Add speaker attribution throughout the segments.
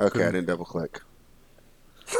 Speaker 1: Okay, I didn't double click.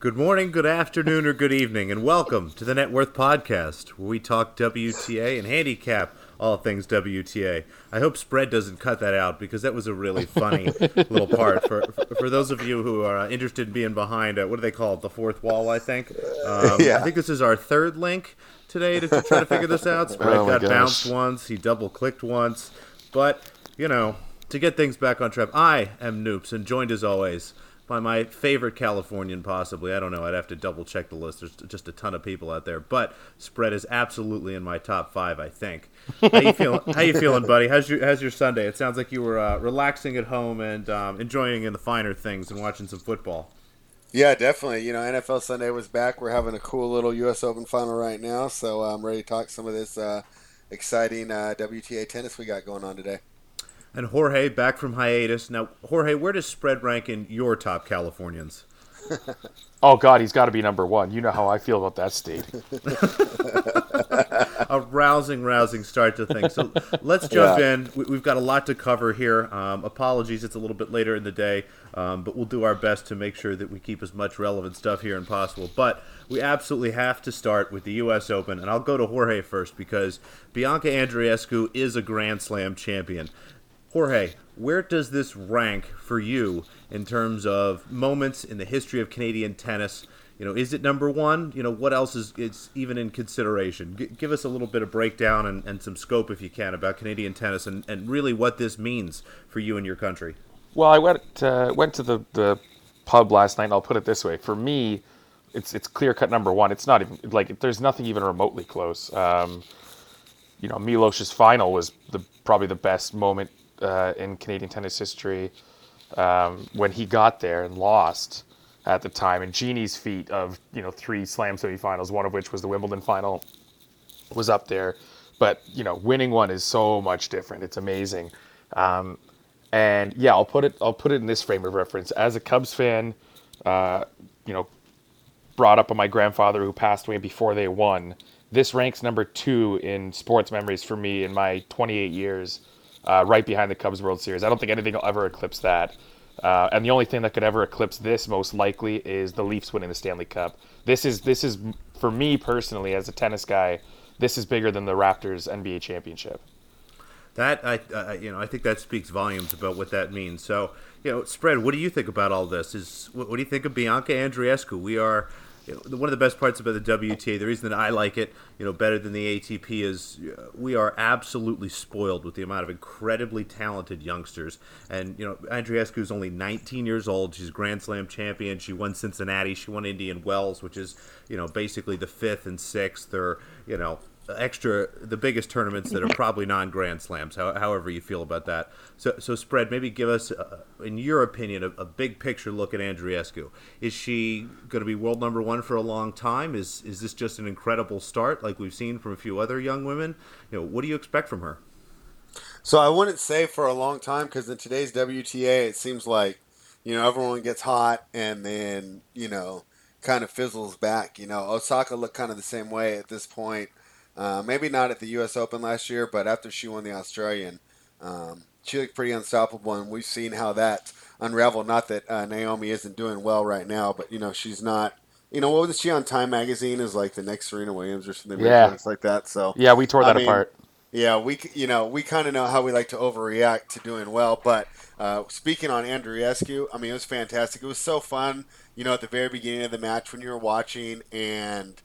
Speaker 2: Good morning, good afternoon, or good evening, and welcome to the Net Worth Podcast, where we talk WTA and handicap all things WTA. I hope Spread doesn't cut that out because that was a really funny little part. For, for, those of you who are uh, interested in being behind, uh, what do they call it? The fourth wall, I think. Um,
Speaker 1: Yeah.
Speaker 2: I think this is our third link today to, to try to figure this out. Spread
Speaker 3: Oh
Speaker 2: got
Speaker 3: gosh.
Speaker 2: bounced once, he double clicked once, but you know, to get things back on track, I am Noops, and joined as always by my favorite Californian, possibly. I don't know. I'd have to double check the list. There's just a ton of people out there, but spread is absolutely in my top five. I think. How you feeling? How you feeling, buddy? How's your How's your Sunday? It sounds like you were uh, relaxing at home and um, enjoying in the finer things and watching some football.
Speaker 1: Yeah, definitely. You know, NFL Sunday was back. We're having a cool little U.S. Open final right now, so I'm ready to talk some of this uh, exciting uh, WTA tennis we got going on today.
Speaker 2: And Jorge back from hiatus. Now, Jorge, where does spread rank in your top Californians?
Speaker 3: Oh God, he's got to be number one. You know how I feel about that state.
Speaker 2: a rousing, rousing start to things. So let's jump
Speaker 1: Yeah.
Speaker 2: in. We, we've got a lot to cover here. Um, apologies, it's a little bit later in the day, um, but we'll do our best to make sure that we keep as much relevant stuff here as possible. But we absolutely have to start with the U.S. Open, and I'll go to Jorge first because Bianca Andreescu is a Grand Slam champion. Jorge, where does this rank for you in terms of moments in the history of Canadian tennis? You know, is it number one? You know, what else is it's even in consideration? G- give us a little bit of breakdown and, and some scope, if you can, about Canadian tennis and, and really what this means for you and your country.
Speaker 3: Well, I went uh, went to the, the pub last night, and I'll put it this way: for me, it's it's clear cut number one. It's not even like there's nothing even remotely close. Um, you know, Milos's final was the probably the best moment uh, in Canadian tennis history um, when he got there and lost at the time. And Genie's feat of you know three Slam semifinals, one of which was the Wimbledon final, was up there. But you know, winning one is so much different. It's amazing. Um, and yeah, I'll put it. I'll put it in this frame of reference. As a Cubs fan, uh, you know, brought up by my grandfather who passed away before they won. This ranks number two in sports memories for me in my 28 years, uh, right behind the Cubs World Series. I don't think anything will ever eclipse that. Uh, and the only thing that could ever eclipse this, most likely, is the Leafs winning the Stanley Cup. This is this is for me personally, as a tennis guy, this is bigger than the Raptors NBA championship.
Speaker 2: That I, uh, you know, I think that speaks volumes about what that means. So, you know, spread. What do you think about all this? Is what, what do you think of Bianca Andreescu? We are one of the best parts about the WTA. The reason that I like it, you know, better than the ATP is uh, we are absolutely spoiled with the amount of incredibly talented youngsters. And you know, Andreescu is only 19 years old. She's Grand Slam champion. She won Cincinnati. She won Indian Wells, which is you know basically the fifth and sixth or you know extra the biggest tournaments that are probably non Grand Slams. How, however you feel about that. So, so spread. Maybe give us, uh, in your opinion, a, a big picture look at Andreescu. Is she going to be world number one for a long time? Is is this just an incredible start, like we've seen from a few other young women? You know, what do you expect from her?
Speaker 1: So I wouldn't say for a long time because in today's WTA, it seems like you know everyone gets hot and then you know kind of fizzles back. You know, Osaka looked kind of the same way at this point. Uh, maybe not at the U.S. Open last year, but after she won the Australian, um, she looked pretty unstoppable, and we've seen how that unraveled. Not that uh, Naomi isn't doing well right now, but you know she's not. You know what was she on Time Magazine as like the next Serena Williams or something
Speaker 3: Yeah.
Speaker 1: like that? So
Speaker 3: Yeah, we tore
Speaker 1: I
Speaker 3: that
Speaker 1: mean,
Speaker 3: apart.
Speaker 1: yeah, we you know we kind of know how we like to overreact to doing well, but uh, speaking on Andreescu, I mean it was fantastic. It was so fun, you know, at the very beginning of the match when you were watching, and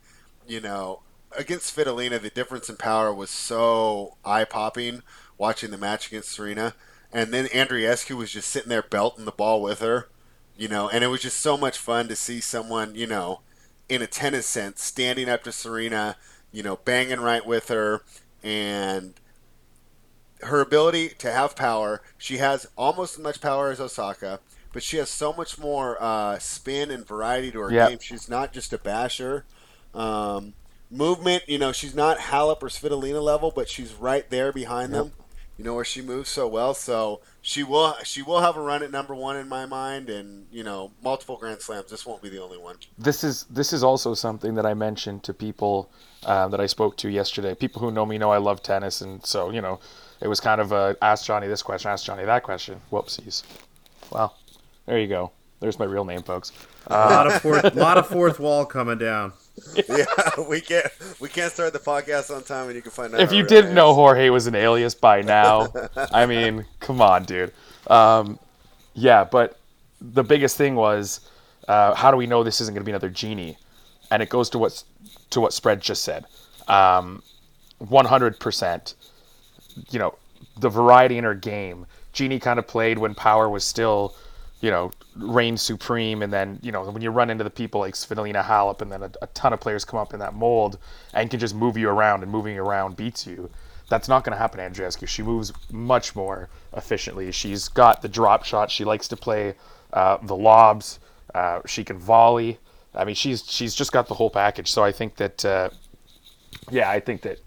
Speaker 1: you know against Svitolina, the difference in power was so eye popping watching the match against Serena, and then Andreescu was just sitting there belting the ball with her, you know, and it was just so much fun to see someone, you know, in a tennis sense, standing up to Serena, you know, banging right with her, and her ability to have power. She has almost as much power as Osaka, but she has so much more uh, spin and variety to her
Speaker 3: Yeah.
Speaker 1: game. She's not just a basher. Um, movement, you know, she's not Halep or Svitolina level, but she's right there behind them. You know where she moves so well, so she will she will have a run at number one in my mind, and you know multiple Grand Slams. This won't be the only one.
Speaker 3: this is this is also something that I mentioned to people uh, that I spoke to yesterday. People who know me know I love tennis, and so you know, it was kind of a ask Johnny this question, ask Johnny that question. Whoopsies. Well, there you go. There's my real name, folks.
Speaker 2: A lot of fourth, lot of fourth wall coming down.
Speaker 1: yeah, we can't we can't start the podcast on time, and you can find out.
Speaker 3: If you didn't
Speaker 1: names.
Speaker 3: know Jorge was an alias by now, I mean, come on, dude. Um, yeah, but the biggest thing was, uh, how do we know this isn't going to be another genie? And it goes to what to what spread just said. Um, 100%. You know, the variety in her game. Genie kind of played when power was still, you know, reigned supreme. And then, you know, when you run into the people like Svitolina Halep and then a, a ton of players come up in that mold and can just move you around and moving around beats you. That's not going to happen to Andreescu. She moves much more efficiently. She's got the drop shot. She likes to play uh, the lobs. Uh, she can volley. I mean, she's she's just got the whole package. So I think that, uh, yeah, I think that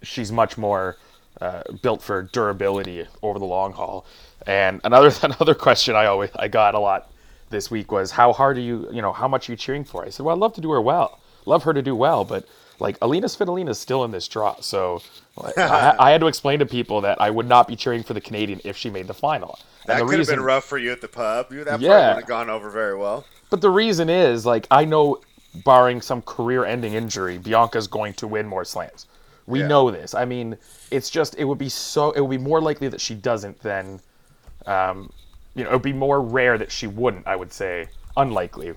Speaker 3: she's much more uh, built for durability over the long haul. And another another question I always I got a lot this week was how hard are you you know how much are you cheering for? I said, well, I'd love to do her well, love her to do well, but like Alina Svitolina is still in this draw, so like, I, I had to explain to people that I would not be cheering for the Canadian if she made the final. And
Speaker 1: That
Speaker 3: the
Speaker 1: could have
Speaker 3: reason-
Speaker 1: been rough for you at the pub. You that
Speaker 3: Yeah.
Speaker 1: would have gone over very well.
Speaker 3: But the reason is, like, I know, barring some career-ending injury, Bianca's going to win more slams. We
Speaker 1: Yeah.
Speaker 3: know this. I mean, it's just it would be so it would be more likely that she doesn't than, um, you know, it would be more rare that she wouldn't. I would say unlikely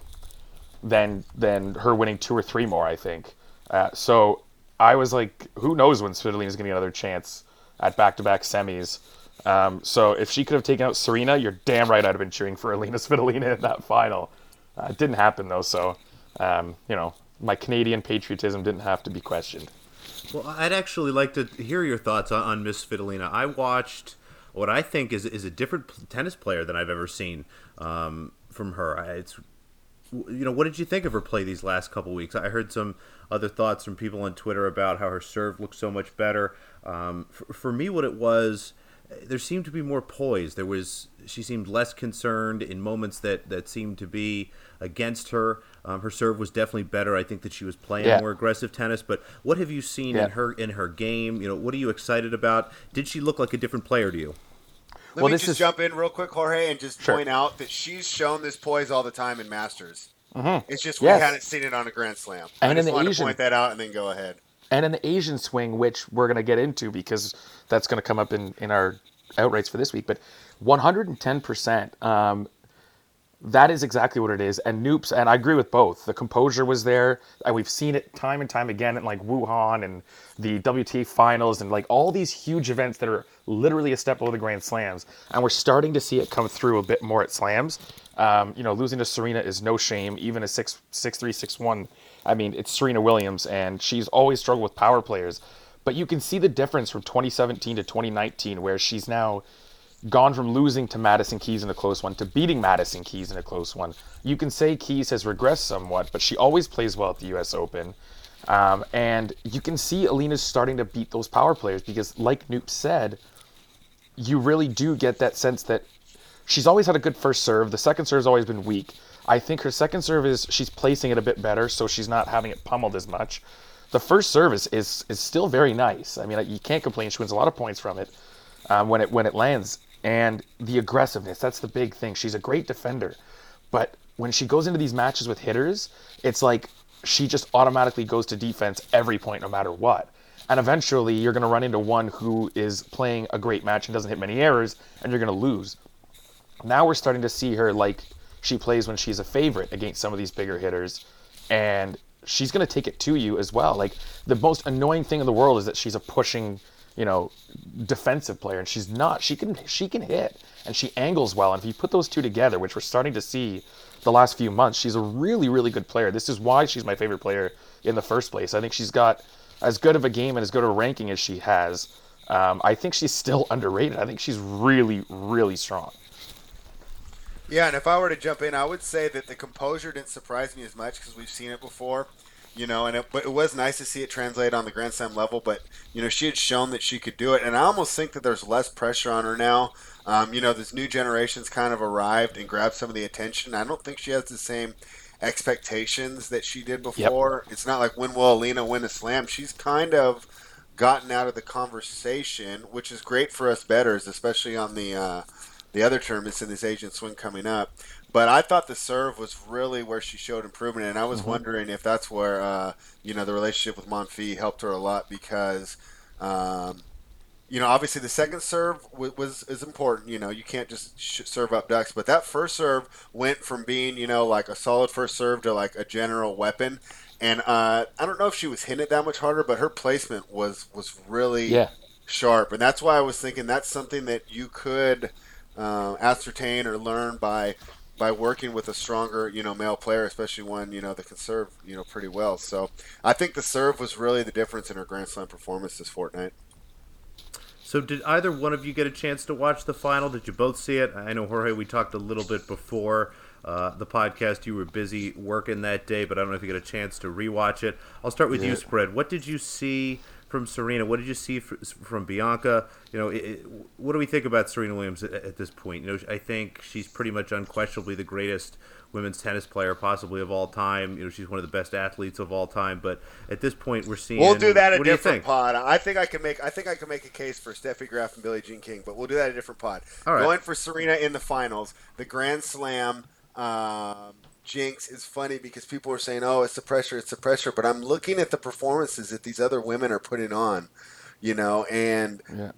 Speaker 3: than than her winning two or three more. I think. Uh, so I was like, who knows when Svitolina's going to get another chance at back-to-back semis. Um, so if she could have taken out Serena, you're damn right I'd have been cheering for Alina Svitolina in that final. Uh, it didn't happen though, so um, you know my Canadian patriotism didn't have to be questioned.
Speaker 2: Well, I'd actually like to hear your thoughts on, on Miss Svitolina. I watched what I think is is a different tennis player than I've ever seen um, from her. It's you know, what did you think of her play these last couple weeks? I heard some other thoughts from people on Twitter about how her serve looked so much better. Um, for, for me, what it was, there seemed to be more poise. There was she seemed less concerned in moments that that seemed to be against her. Um, her serve was definitely better. I think that she was playing
Speaker 3: Yeah.
Speaker 2: more aggressive tennis. But what have you seen
Speaker 3: Yeah.
Speaker 2: in her in her game? You know, what are you excited about? Did she look like a different player to you?
Speaker 1: Let
Speaker 3: Well,
Speaker 1: me
Speaker 3: this
Speaker 1: just
Speaker 3: is-
Speaker 1: jump in real quick, Jorge, and just
Speaker 3: Sure.
Speaker 1: point out that she's shown this poise all the time in Masters. It's just we
Speaker 3: Yes.
Speaker 1: hadn't seen it on a Grand Slam. I
Speaker 3: And in
Speaker 1: just
Speaker 3: the
Speaker 1: wanted
Speaker 3: Asian-
Speaker 1: to point that out and then go ahead.
Speaker 3: And the Asian swing, which we're going to get into because that's going to come up in, in our outrights for this week. But 110%, um, that is exactly what it is. And Noops, and I agree with both. The composure was there, and we've seen it time and time again in like Wuhan and the WTA finals and like all these huge events that are literally a step below the Grand Slams. And we're starting to see it come through a bit more at Slams. Um, you know, losing to Serena is no shame, even a 6 6 3 6 1. I mean, it's Serena Williams, and she's always struggled with power players. But you can see the difference from 2017 to 2019, where she's now gone from losing to Madison Keys in a close one to beating Madison Keys in a close one. You can say Keys has regressed somewhat, but she always plays well at the U.S. Open. Um, and you can see Alina's starting to beat those power players because, like Noop said, you really do get that sense that she's always had a good first serve. The second serve's always been weak. I think her second serve is she's placing it a bit better, so she's not having it pummeled as much. The first serve is is, is still very nice. I mean, you can't complain. She wins a lot of points from it um, when it when it lands. And the aggressiveness, that's the big thing. She's a great defender. But when she goes into these matches with hitters, it's like she just automatically goes to defense every point, no matter what. And eventually, you're going to run into one who is playing a great match and doesn't hit many errors, and you're going to lose. Now we're starting to see her like she plays when she's a favorite against some of these bigger hitters, and she's going to take it to you as well. Like the most annoying thing in the world is that she's a pushing, you know, defensive player, and she's not. She can she can hit, and she angles well. And if you put those two together, which we're starting to see the last few months, she's a really really good player. This is why she's my favorite player in the first place. I think she's got as good of a game and as good of a ranking as she has. Um, I think she's still underrated. I think she's really really strong.
Speaker 1: Yeah, and if I were to jump in, I would say that the composure didn't surprise me as much because we've seen it before, you know. And it, but it was nice to see it translate on the Grand Slam level. But you know, she had shown that she could do it, and I almost think that there's less pressure on her now. Um, you know, this new generation's kind of arrived and grabbed some of the attention. I don't think she has the same expectations that she did before. It's not like when will Alina win a slam. She's kind of gotten out of the conversation, which is great for us betters, especially on the uh, the other tournaments in this Asian swing coming up. But I thought the serve was really where she showed improvement, and I was mm-hmm. wondering if that's where uh, you know the relationship with Monfils helped her a lot because. Um, you know, obviously the second serve was, was, is important. You know, you can't just sh- serve up ducks, but that first serve went from being you know like a solid first serve to like a general weapon. And uh, I don't know if she was hitting it that much harder, but her placement was was really
Speaker 3: yeah.
Speaker 1: sharp, and that's why I was thinking that's something that you could uh, ascertain or learn by by working with a stronger, you know, male player, especially one you know that can serve, you know, pretty well. So I think the serve was really the difference in her Grand Slam performance this fortnight.
Speaker 2: So did either one of you get a chance to watch the final? Did you both see it? I know Jorge. We talked a little bit before uh, the podcast. You were busy working that day, but I don't know if you got a chance to rewatch it. I'll start with yeah. you, Spread. What did you see? From Serena. What did you see from Bianca? You know, it, what do we think about Serena Williams at, at, this point? You know, I think she's pretty much unquestionably the greatest women's tennis player possibly of all time. You know, she's one of the best athletes of all time. But at this point, we're seeing.
Speaker 1: We'll do that a different pod. I think I can make. I think I can make a case for Steffi Graf and Billie Jean King, but we'll do that a different pod. All right. Going for Serena in the finals, the Grand Slam. Um, jinx is funny because people are saying, "Oh, it's the pressure, it's the pressure," but I'm looking at the performances that these other women are putting on, you know, and yeah.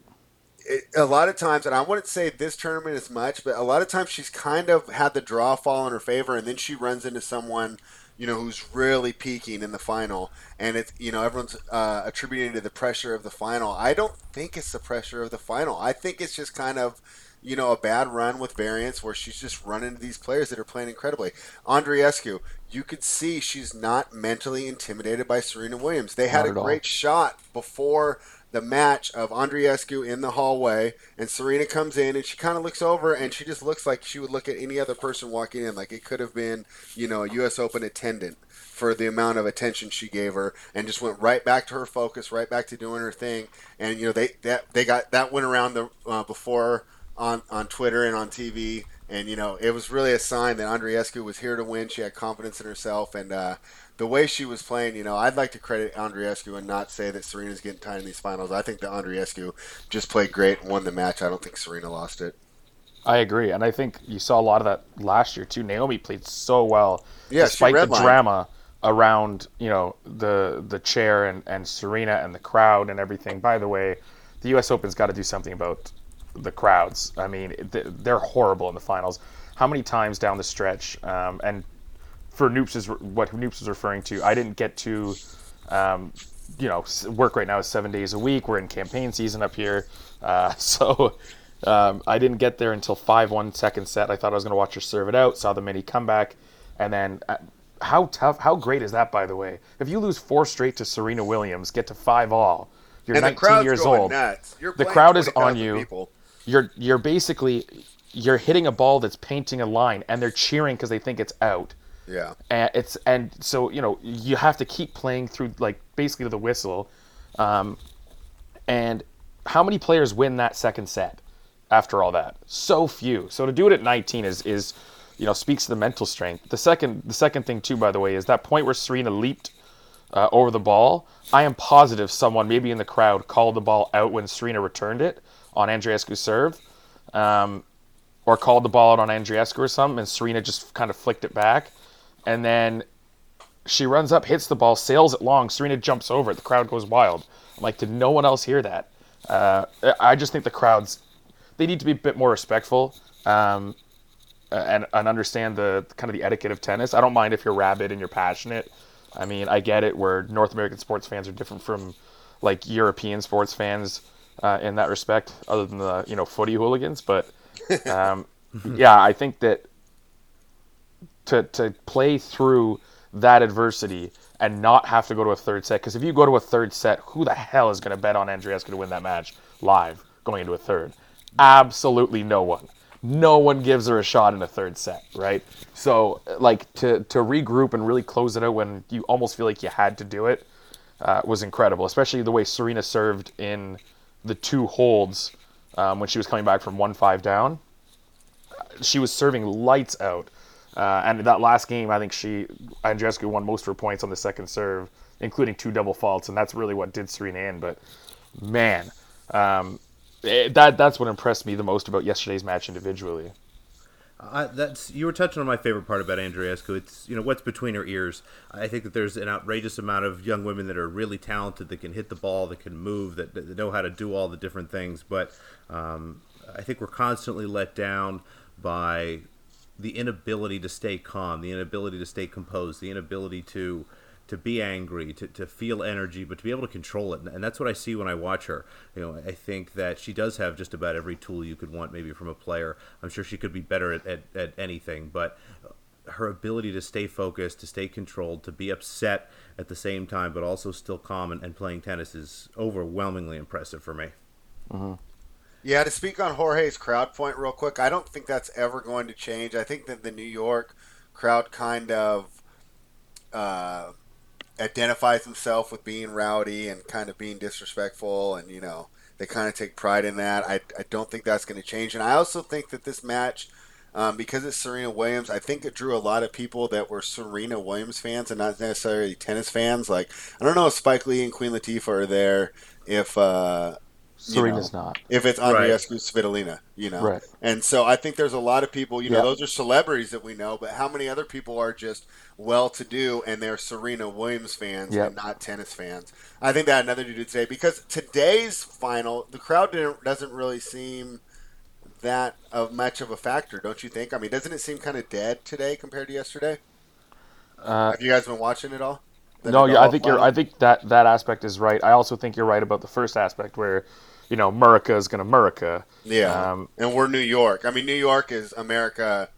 Speaker 1: it, a lot of times, and I wouldn't say this tournament as much, but a lot of times she's kind of had the draw fall in her favor, and then she runs into someone. You know who's really peaking in the final, and it's you know everyone's uh, attributing to the pressure of the final. I don't think it's the pressure of the final. I think it's just kind of you know, a bad run with variance where she's just running into these players that are playing incredibly. Andreescu, you could see she's not mentally intimidated by Serena Williams. They had a great all. shot before the match of Andreescu in the hallway, and Serena comes in and she kind of looks over and she just looks like she would look at any other person walking in, like it could have been, you know, a U.S. Open attendant for the amount of attention she gave her, and just went right back to her focus, right back to doing her thing. And you know, they that they got that went around the uh, before on on Twitter and on TV, and you know it was really a sign that Andreescu was here to win. She had confidence in herself, and uh, the way she was playing, you know, I'd like to credit Andreescu and not say that Serena's getting tied in these finals. I think that Andreescu just played great and won the match. I don't think Serena lost it.
Speaker 3: I agree, and I think you saw a lot of that last year too. Naomi played so well,
Speaker 1: yeah,
Speaker 3: despite the drama around you know the the chair and, and Serena and the crowd and everything. By the way, the U.S. Open's got to do something about the crowds. I mean, they're horrible in the finals. How many times down the stretch? Um, and for Noops is what Noops is referring to. I didn't get to, um, you know, work right now is seven days a week. We're in campaign season up here, uh, so um, I didn't get there until five one second set. I thought I was going to watch her serve it out. Saw the mini comeback, and then. Uh, how tough? How great is that, by the way? If you lose four straight to Serena Williams, get to five all, you're
Speaker 1: and
Speaker 3: 19 years old.
Speaker 1: the
Speaker 3: crowd is on you.
Speaker 1: People
Speaker 3: you're you're basically you're hitting a ball that's painting a line and they're cheering because they think it's out.
Speaker 1: Yeah.
Speaker 3: And it's and so you know you have to keep playing through like basically to the whistle. Um, and how many players win that second set after all that? So few. So to do it at 19 is is you know speaks to the mental strength. The second the second thing too by the way is that point where serena leaped uh, over the ball i am positive someone maybe in the crowd called the ball out when serena returned it on Andreescu's serve, um, or called the ball out on Andreescu or something, and Serena just kind of flicked it back, and then she runs up, hits the ball, sails it long. Serena jumps over it. The crowd goes wild. I'm like, did no one else hear that? Uh, I just think the crowds they need to be a bit more respectful um, and, and understand the kind of the etiquette of tennis. I don't mind if you're rabid and you're passionate. I mean, I get it. Where North American sports fans are different from like European sports fans uh, in that respect, other than the you know footy hooligans. But um, yeah, I think that to to play through that adversity and not have to go to a third set, because if you go to a third set, who the hell is going to bet on Andreescu to win that match live going into a third? Absolutely no one. No one gives her a shot in a third set, right? So, like to to regroup and really close it out when you almost feel like you had to do it uh, was incredible, especially the way Serena served in the two holds um, when she was coming back from one five down. She was serving lights out, uh, and that last game, I think she Andreescu won most of her points on the second serve, including two double faults, and that's really what did Serena in. But man, um, eh, that that's what impressed me the most about yesterday's match individually.
Speaker 2: Uh, that's you were touching on my favorite part about Andreescu. It's you know what's between her ears. I think that there's an outrageous amount of young women that are really talented, that can hit the ball, that can move, that, that know how to do all the different things. But um, I think we're constantly let down by the inability to stay calm, the inability to stay composed, the inability to to be angry, to, to feel energy, but to be able to control it. And that's what I see when I watch her. You know, I think that she does have just about every tool you could want, maybe from a player. I'm sure she could be better at, at, at anything, but her ability to stay focused, to stay controlled, to be upset at the same time, but also still calm and, and playing tennis is overwhelmingly impressive for me.
Speaker 1: Mm-hmm. Yeah, to speak on Jorge's crowd point real quick, I don't think that's ever going to change. I think that the New York crowd kind of uh, identifies himself with being rowdy and kind of being disrespectful, and you know they kind of take pride in that. I, I don't think that's going to change, and I also think that this match, um, because it's Serena Williams, I think it drew a lot of people that were Serena Williams fans and not necessarily tennis fans. Like I don't know if Spike Lee and Queen Latifah are there, if uh,
Speaker 3: Serena's
Speaker 1: know,
Speaker 3: not.
Speaker 1: If it's Andreescu right. Svitolina, you know.
Speaker 3: Right.
Speaker 1: And so I think there's a lot of people, you know, those are celebrities that we know, but how many other people are just well to do and they're Serena Williams fans yep. and not tennis fans? I think that had nothing to do today because today's final, the crowd didn't, doesn't really seem that of much of a factor, don't you think? I mean, doesn't it seem kind of dead today compared to yesterday? Uh, Have you guys been watching it all?
Speaker 3: no, yeah, I think final? you're. I think that that aspect is right. I also think you're right about the first aspect where you know, America is going to America.
Speaker 1: Yeah. Um, and we're New York. I mean, New York is America,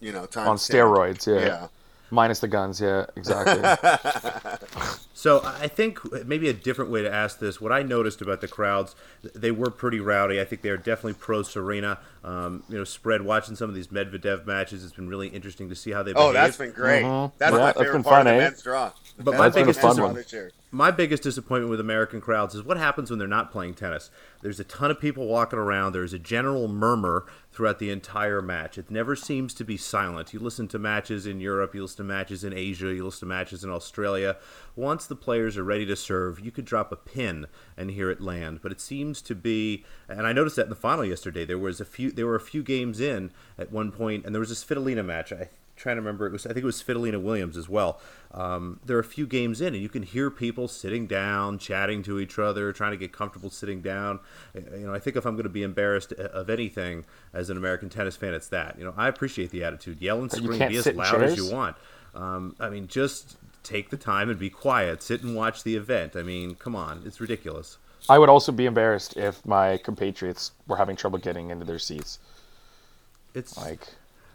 Speaker 1: you know,
Speaker 3: on steroids. Yeah. yeah. Minus the guns. Yeah, exactly.
Speaker 2: so I think maybe a different way to ask this. What I noticed about the crowds, they were pretty rowdy. I think they are definitely pro Serena. Um, you know, spread watching some of these Medvedev matches. It's been really interesting to see how they.
Speaker 1: Oh, that's been great. Mm-hmm. That's yeah, my favorite that's part fun, of the eh? men's draw.
Speaker 2: But my biggest, dis- my biggest disappointment with American crowds is what happens when they're not playing tennis. There's a ton of people walking around. There's a general murmur throughout the entire match. It never seems to be silent. You listen to matches in Europe, you listen to matches in Asia, you listen to matches in Australia. Once the players are ready to serve, you could drop a pin and hear it land. But it seems to be, and I noticed that in the final yesterday. There was a few, there were a few games in at one point, and there was this Svitolina match. I trying to remember. It was I think it was Svitolina Williams as well. Um, there are a few games in, and you can hear people sitting down, chatting to each other, trying to get comfortable sitting down. You know, I think if I'm going to be embarrassed of anything as an American tennis fan, it's that. You know, I appreciate the attitude. Yell and scream, be as loud as you want. Um, I mean, just take the time and be quiet. Sit and watch the event. I mean, come on, it's ridiculous.
Speaker 3: I would also be embarrassed if my compatriots were having trouble getting into their seats.
Speaker 2: It's like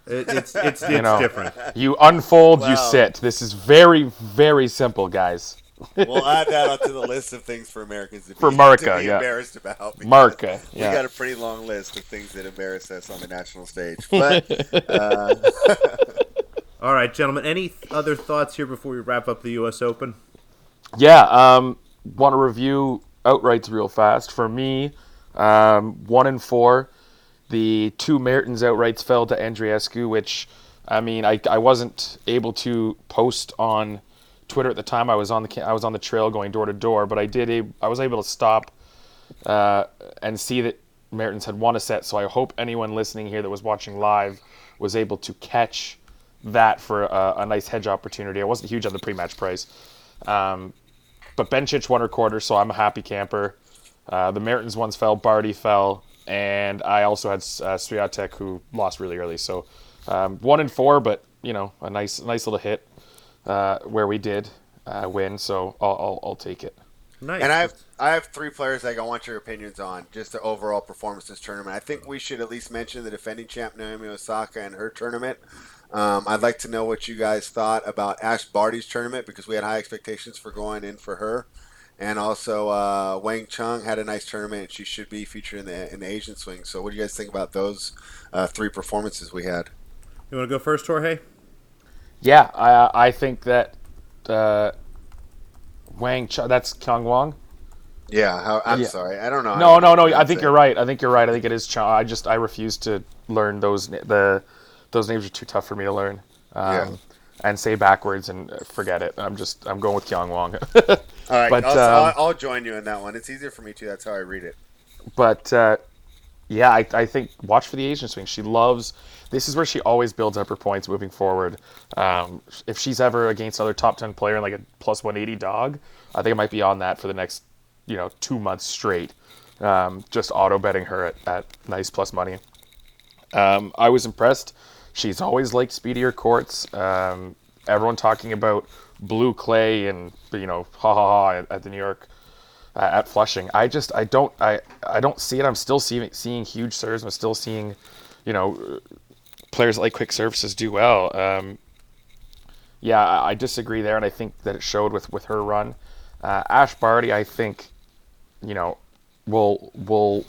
Speaker 2: it, it's it's, it's you know, different.
Speaker 3: You unfold, you sit. This is very very simple, guys.
Speaker 1: we'll add that onto the list of things for Americans to
Speaker 3: for
Speaker 1: be,
Speaker 3: America,
Speaker 1: to be
Speaker 3: yeah.
Speaker 1: embarrassed about.
Speaker 3: America, yeah.
Speaker 1: We got a pretty long list of things that embarrass us on the national stage. But uh...
Speaker 2: all right, gentlemen, any other thoughts here before we wrap up the U.S. Open?
Speaker 3: Yeah, um, want to review outrights real fast. For me, um, one and four. The two Mertens outrights fell to Andreescu, which, I mean, I, I wasn't able to post on Twitter at the time. I was on the I was on the trail going door to door, but I did I was able to stop uh, and see that Mertens had won a set. So I hope anyone listening here that was watching live was able to catch that for a, a nice hedge opportunity. I wasn't huge on the pre-match price, um, but Bencic won her quarter, so I'm a happy camper. Uh, the Mertens ones fell, Barty fell, and I also had uh, Swiatek who lost really early. So um, one and four, but you know a nice nice little hit uh, where we did uh, win. So I'll, I'll, I'll take it.
Speaker 1: Nice. And I have I have three players that I want your opinions on just the overall performance this tournament. I think we should at least mention the defending champ Naomi Osaka and her tournament. Um, I'd like to know what you guys thought about Ash Barty's tournament because we had high expectations for going in for her. And also, uh, Wang Chung had a nice tournament. She should be featured in the in the Asian swing. So, what do you guys think about those uh, three performances we had?
Speaker 2: You want to go first, Jorge?
Speaker 3: Yeah, I I think that uh, Wang Chung. That's Kyung Wang.
Speaker 1: Yeah, how, I'm yeah. sorry. I don't know.
Speaker 3: No, no, no. I think you're right. I think you're right. I think it is Chung. I just I refuse to learn those the those names are too tough for me to learn. Um, yeah and say backwards and forget it. I'm just I'm going with Kyung Wong.
Speaker 1: All right, but, I'll, um, I'll, I'll, join you in that one. It's easier for me too. That's how I read it.
Speaker 3: but uh, yeah, I, I think watch for the Asian swing. She loves. This is where she always builds up her points moving forward. Um, if she's ever against another top ten player in like a plus one eighty dog, I think it might be on that for the next, you know, two months straight. Um, just auto betting her at, at nice plus money. Um, I was impressed. She's always liked speedier courts. Um, everyone talking about blue clay and you know ha ha ha at, the New York uh, at Flushing. I just I don't I I don't see it. I'm still seeing seeing huge serves. I'm still seeing, you know, players like Quick Services do well. Um, yeah, I, I disagree there, and I think that it showed with with her run. Uh, Ash Barty, I think, you know, will will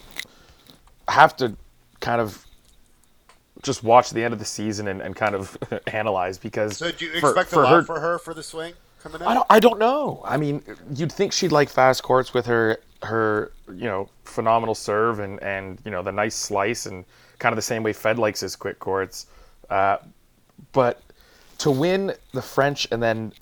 Speaker 3: have to kind of just watch the end of the season and, and kind of analyze because.
Speaker 1: So do you
Speaker 3: for-
Speaker 1: expect
Speaker 3: for
Speaker 1: a lot
Speaker 3: her-
Speaker 1: for her for the swing coming out?
Speaker 3: I don't. I don't know. I mean, you'd think she'd like fast courts with her her you know phenomenal serve and and you know the nice slice and kind of the same way Fed likes his quick courts. Uh, but to win the French and then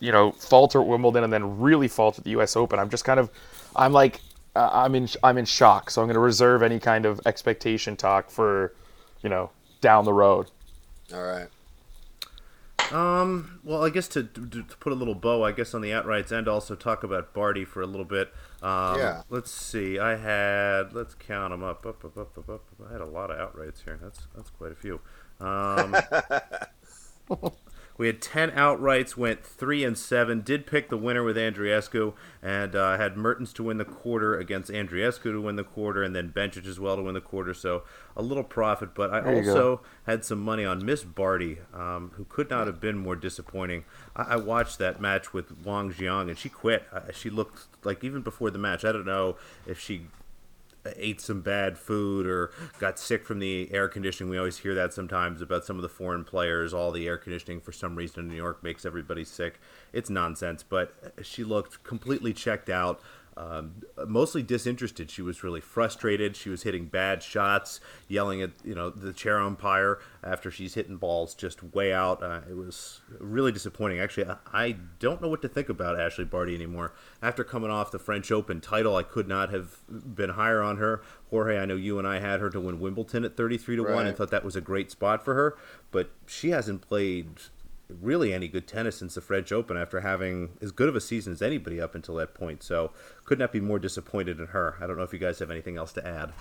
Speaker 3: you know falter at Wimbledon and then really falter at the U.S. Open, I'm just kind of I'm like uh, I'm in I'm in shock. So I'm going to reserve any kind of expectation talk for you know down the road.
Speaker 1: All right.
Speaker 2: Um, well, I guess to, to, to put a little bow, I guess on the outrights and also talk about Barty for a little bit. Um,
Speaker 1: Yeah.
Speaker 2: Let's see. I had let's count them up. Up, up, up, up, up. I had a lot of outrights here. That's that's quite a few. Um, we had ten outrights. Went three and seven. Did pick the winner with Andreescu, and uh, had Mertens to win the quarter against Andreescu to win the quarter, and then Bencic as well to win the quarter. So a little profit, but I
Speaker 3: you go.
Speaker 2: also had some money on Miss Barty, um, who could not have been more disappointing. I, I watched that match with Wang Jiang, and she quit. Uh, she looked like even before the match. I don't know if she ate some bad food or got sick from the air conditioning. We always hear that sometimes about some of the foreign players. All the air conditioning for some reason in New York makes everybody sick. It's nonsense. But she looked completely checked out. Um, mostly disinterested. She was really frustrated. She was hitting bad shots, yelling at you know the chair umpire after she's hitting balls just way out. Uh, it was really disappointing. Actually, I, I don't know what to think about Ashleigh Barty anymore. After coming off the French Open title, I could not have been higher on her. Jorge, I know you and I had her to win Wimbledon at thirty-three to one, and thought that was a great spot for her. But she hasn't played really any good tennis since the French Open after having as good of a season as anybody up until that point. So could not be more disappointed in her. I don't know if you guys have anything else to add.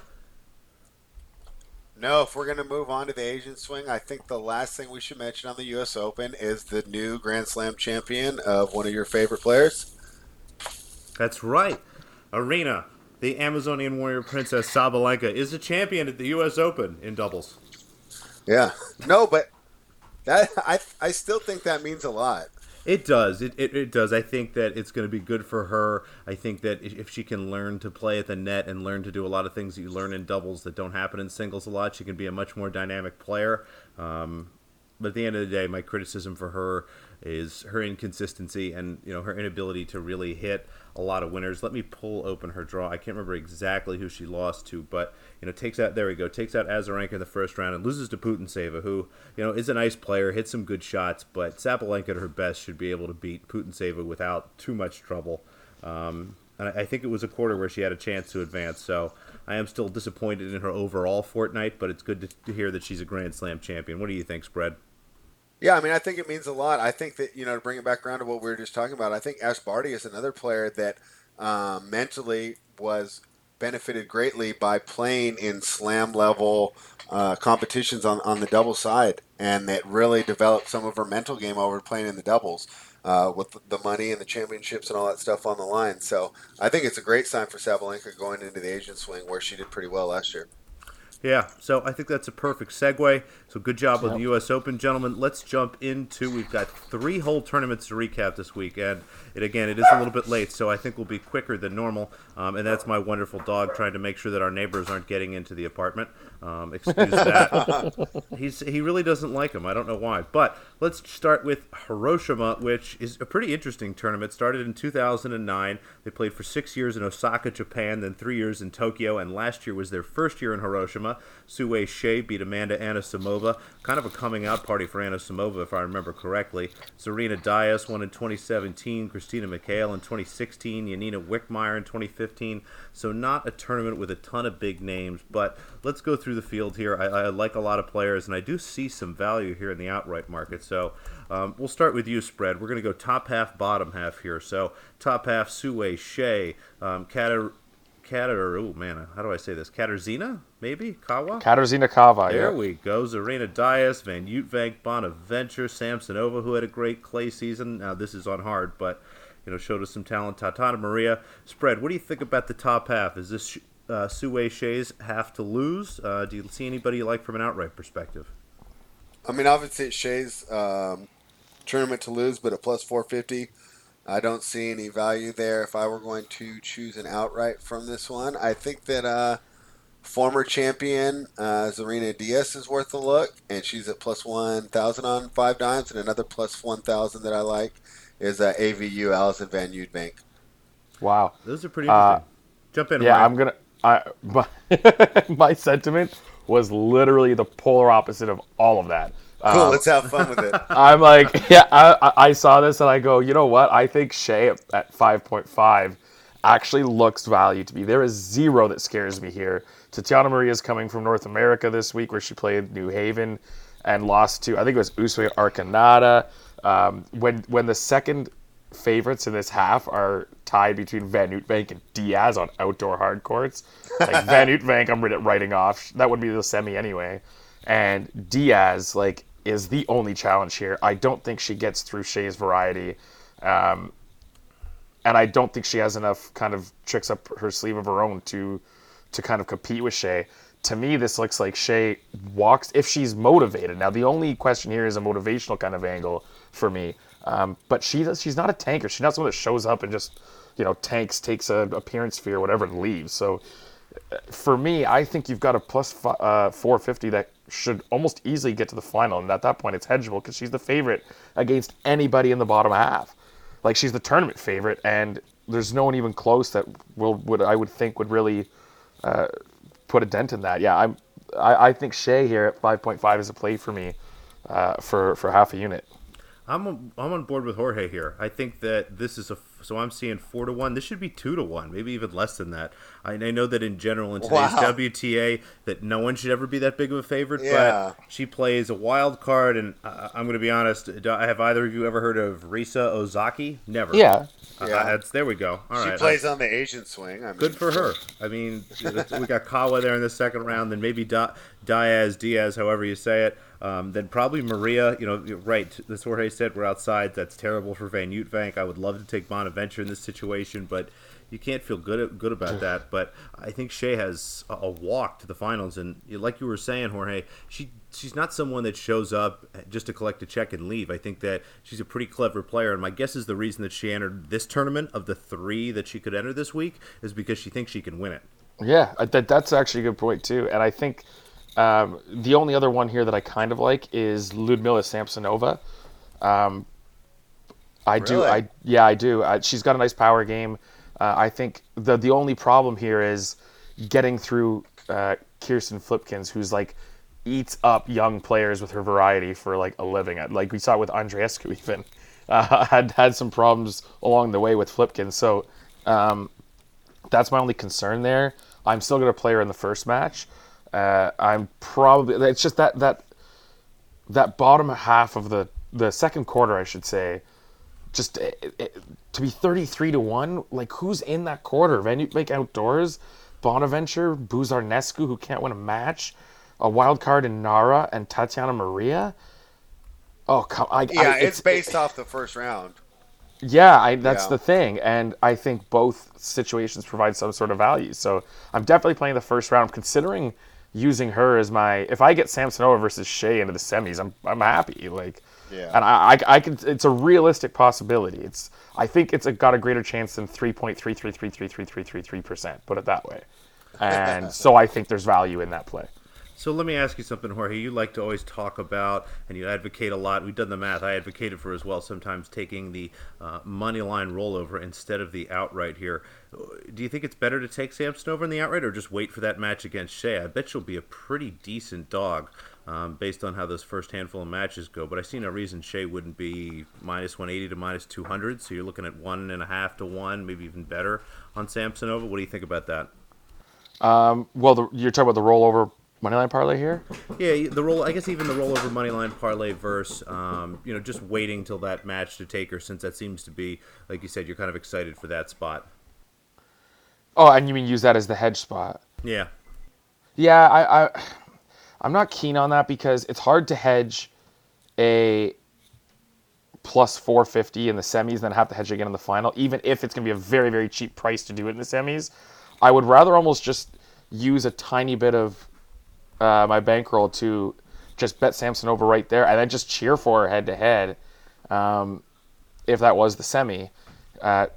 Speaker 1: No, if we're going to move on to the Asian swing, I think the last thing we should mention on the U.S. Open is the new Grand Slam champion of one of your favorite players.
Speaker 2: That's right. Aryna, the Amazonian warrior princess Sabalenka, is the champion at the U.S. Open in doubles.
Speaker 1: Yeah. No, but that I I still think that means a lot.
Speaker 2: It does. It, it, it does. I think that it's going to be good for her. I think that if she can learn to play at the net and learn to do a lot of things that you learn in doubles that don't happen in singles a lot, she can be a much more dynamic player. Um, but at the end of the day, my criticism for her is her inconsistency and you know her inability to really hit a lot of winners. Let me pull open her draw. I can't remember exactly who she lost to, but you know takes out there we go takes out Azarenka in the first round and loses to Putin who you know is a nice player, hits some good shots, but Sabalenka at her best should be able to beat Putin without too much trouble. Um, and I think it was a quarter where she had a chance to advance. So I am still disappointed in her overall fortnight, but it's good to, to hear that she's a Grand Slam champion. What do you think, Spread?
Speaker 1: Yeah, I mean, I think it means a lot. I think that you know to bring it back around to what we were just talking about. I think Ash Barty is another player that um, mentally was benefited greatly by playing in slam level uh, competitions on, on the double side, and that really developed some of her mental game over playing in the doubles uh, with the money and the championships and all that stuff on the line. So I think it's a great sign for Sabalenka going into the Asian swing where she did pretty well last year.
Speaker 2: Yeah, so I think that's a perfect segue. So good job with the U.S. Open, gentlemen. Let's jump into. We've got three whole tournaments to recap this week, and it again it is a little bit late, so I think we'll be quicker than normal. Um, and that's my wonderful dog trying to make sure that our neighbors aren't getting into the apartment. Um, excuse that. He's he really doesn't like him. I don't know why. But let's start with Hiroshima, which is a pretty interesting tournament. Started in 2009. They played for six years in Osaka, Japan, then three years in Tokyo, and last year was their first year in Hiroshima. Sue Hsieh beat Amanda Anisimova. Kind of a coming out party for Anisimova, if I remember correctly. Zarina Diyas won in 2017. Christina McHale in 2016. Yanina Wickmeyer in 2015. So not a tournament with a ton of big names, but let's go through the field here. I, I like a lot of players, and I do see some value here in the outright market. So um, we'll start with you, spread. We're going to go top half, bottom half here. So top half, Sue Hsieh, um, oh man, how do I say this? Katarzyna, maybe? Kawa?
Speaker 3: Katarzyna Kawa,
Speaker 2: There
Speaker 3: yeah.
Speaker 2: we go. Zarina Diyas, Van Uytvanck, Bonaventure, Samsonova, who had a great clay season. Now this is on hard, but you know showed us some talent. Tatjana Maria spread. What do you think about the top half? Is this uh, Sue Hsieh's have to lose? Uh, do you see anybody you like from an outright perspective?
Speaker 1: I mean, obviously it's Hsieh's um, tournament to lose, but at plus 450, I don't see any value there if I were going to choose an outright from this one. I think that uh, former champion uh, Zarina Diyas is worth a look, and she's at plus 1,000 on 5Dimes, and another plus 1,000 that I like is uh, AVU Alison Van Uytvanck.
Speaker 3: Wow.
Speaker 2: Those are pretty
Speaker 3: Uh,
Speaker 2: interesting. Jump in.
Speaker 3: Yeah,
Speaker 2: Ryan.
Speaker 3: I'm gonna. I my, my sentiment was literally the polar opposite of all of that.
Speaker 1: Cool,
Speaker 3: Um,
Speaker 1: let's have fun with it.
Speaker 3: I'm like, yeah, I, I- I saw this and I go, you know what? I think Hsieh at, at 5.5 actually looks value to me. There is zero that scares me here. Tatjana Maria is coming from North America this week where she played New Haven and lost to, I think it was Usue Arconada. Um, when, when the second favorites in this half are tied between Van Uytvanck and Diaz on outdoor hard courts, like Van Uytvanck, I'm writing off. That would be the semi anyway. And Diaz, like, is the only challenge here. I don't think she gets through Hsieh's variety. Um, and I don't think she has enough kind of tricks up her sleeve of her own to to kind of compete with Hsieh. To me, this looks like Hsieh walks if she's motivated. Now, the only question here is a motivational kind of angle for me. Um, but she she's not a tanker. She's not someone that shows up and just you know tanks, takes a appearance fee or whatever, and leaves. So for me, I think you've got a plus uh, 450 that should almost easily get to the final. And at that point, it's hedgeable because she's the favorite against anybody in the bottom half. Like she's the tournament favorite, and there's no one even close that will would I would think would really uh, put a dent in that. Yeah, I'm. I, I think Hsieh here at 5.5 is a play for me uh, for for half a unit.
Speaker 2: I'm on, I'm on board with Jorge here. I think that this is a so I'm seeing four to one. This should be two to one, maybe even less than that. I, I know that in general in today's
Speaker 1: Wow.
Speaker 2: WTA that no one should ever be that big of a favorite,
Speaker 1: Yeah.
Speaker 2: but she plays a wild card, and uh, I'm going to be honest. do- Have either of you ever heard of Risa Ozaki? Never.
Speaker 3: Yeah,
Speaker 1: Yeah.
Speaker 2: that's there we go. All
Speaker 1: she
Speaker 2: right.
Speaker 1: plays on the Asian swing. I mean,
Speaker 2: Good for her. I mean, we got Kawa there in the second round, then maybe Di- Diaz, Diaz, however you say it. Um, then probably Maria. You know, right. As Jorge said, we're outside. That's terrible for Van Uytvanck. I would love to take Bonaventure in this situation, but you can't feel good good about that. But I think Hsieh has a, a walk to the finals, and like you were saying, Jorge, she she's not someone that shows up just to collect a check and leave. I think that she's a pretty clever player, and my guess is the reason that she entered this tournament of the three that she could enter this week is because she thinks she can win it.
Speaker 3: Yeah, that, that's actually a good point too. And I think um, the only other one here that I kind of like is Ludmila Samsonova. Um, I do. I yeah, I do. I, she's got a nice power game. Uh, I think the the only problem here is getting through uh, Kirsten Flipkens, who's like eats up young players with her variety for like a living. Like we saw with Andreescu even uh, had had some problems along the way with Flipkens. So um, that's my only concern there. I'm still going to play her in the first match. Uh, I'm probably it's just that that that bottom half of the the second quarter, I should say, just it, it, to be 33 to one. Like who's in that quarter? Van Uytvanck outdoors, Bonaventure, Buzarnescu, who can't win a match, a wild card in Nara and Tatjana Maria. Oh come! I,
Speaker 1: Yeah,
Speaker 3: I,
Speaker 1: it's, based off the first round.
Speaker 3: yeah, I, that's
Speaker 1: Yeah.
Speaker 3: the thing, and I think both situations provide some sort of value. So I'm definitely playing the first round. I'm considering using her as my. If I get Samsonova versus Hsieh into the semis, I'm I'm happy. Like,
Speaker 1: Yeah.
Speaker 3: and I, I I can. It's a realistic possibility. It's I think it's a, got a greater chance than three point three three three three three three three three percent. Put it that way, and so I think there's value in that play.
Speaker 2: So let me ask you something, Jorge. You like to always talk about, and you advocate a lot. We've done the math. I advocated for as well. Sometimes taking the uh, money line rollover instead of the outright here. Do you think it's better to take Samsonova in the outright, or just wait for that match against Hsieh? I bet she'll be a pretty decent dog, um, based on how those first handful of matches go. But I see no reason Hsieh wouldn't be minus 180 to minus 200. So you're looking at one and a half to one, maybe even better on Samsonova. What do you think about that?
Speaker 3: Um, well, the, you're talking about the rollover moneyline parlay here?
Speaker 2: Yeah, the roll. I guess even the rollover moneyline parlay verse. Um, you know, just waiting till that match to take her, since that seems to be, like you said, you're kind of excited for that spot.
Speaker 3: Oh, and you mean use that as the hedge spot?
Speaker 2: Yeah.
Speaker 3: Yeah, I, I I'm not keen on that because it's hard to hedge a plus 450 in the semis and then have to hedge again in the final, even if it's going to be a very, very cheap price to do it in the semis. I would rather almost just use a tiny bit of uh, my bankroll to just bet Samsonova right there and then just cheer for her head to head if that was the semi. Uh,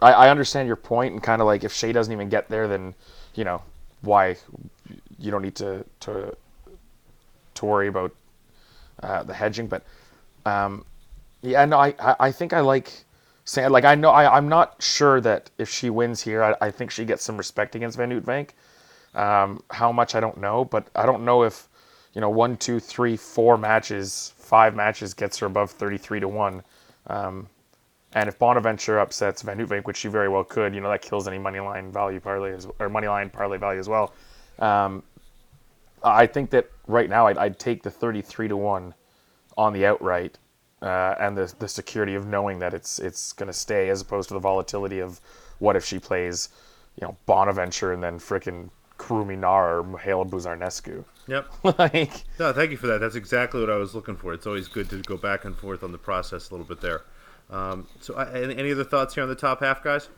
Speaker 3: I, I understand your point and kind of like if Hsieh doesn't even get there, then you know why you don't need to to to worry about uh, the hedging. But um, yeah, no, I, I think I like saying like I know I, I'm not sure that if she wins here, I, I think she gets some respect against Van Uytvanck. Um, how much I don't know, but I don't know if you know one, two, three, four matches, five matches gets her above thirty-three to one. Um, and if Bonaventure upsets Van Uytvanck, which she very well could, you know that kills any money line value parlay as, or money line parlay value as well. Um, I think that right now I'd, I'd, take the thirty-three to one on the outright uh, and the the security of knowing that it's it's going to stay, as opposed to the volatility of what if she plays, you know, Bonaventure and then fricking Kurumi Nara or Mihaela Buzarnescu.
Speaker 2: Yep.
Speaker 3: like,
Speaker 2: no, thank you for that. That's exactly what I was looking for. It's always good to go back and forth on the process a little bit there. Um, so, uh, any, any other thoughts here on the top half, guys?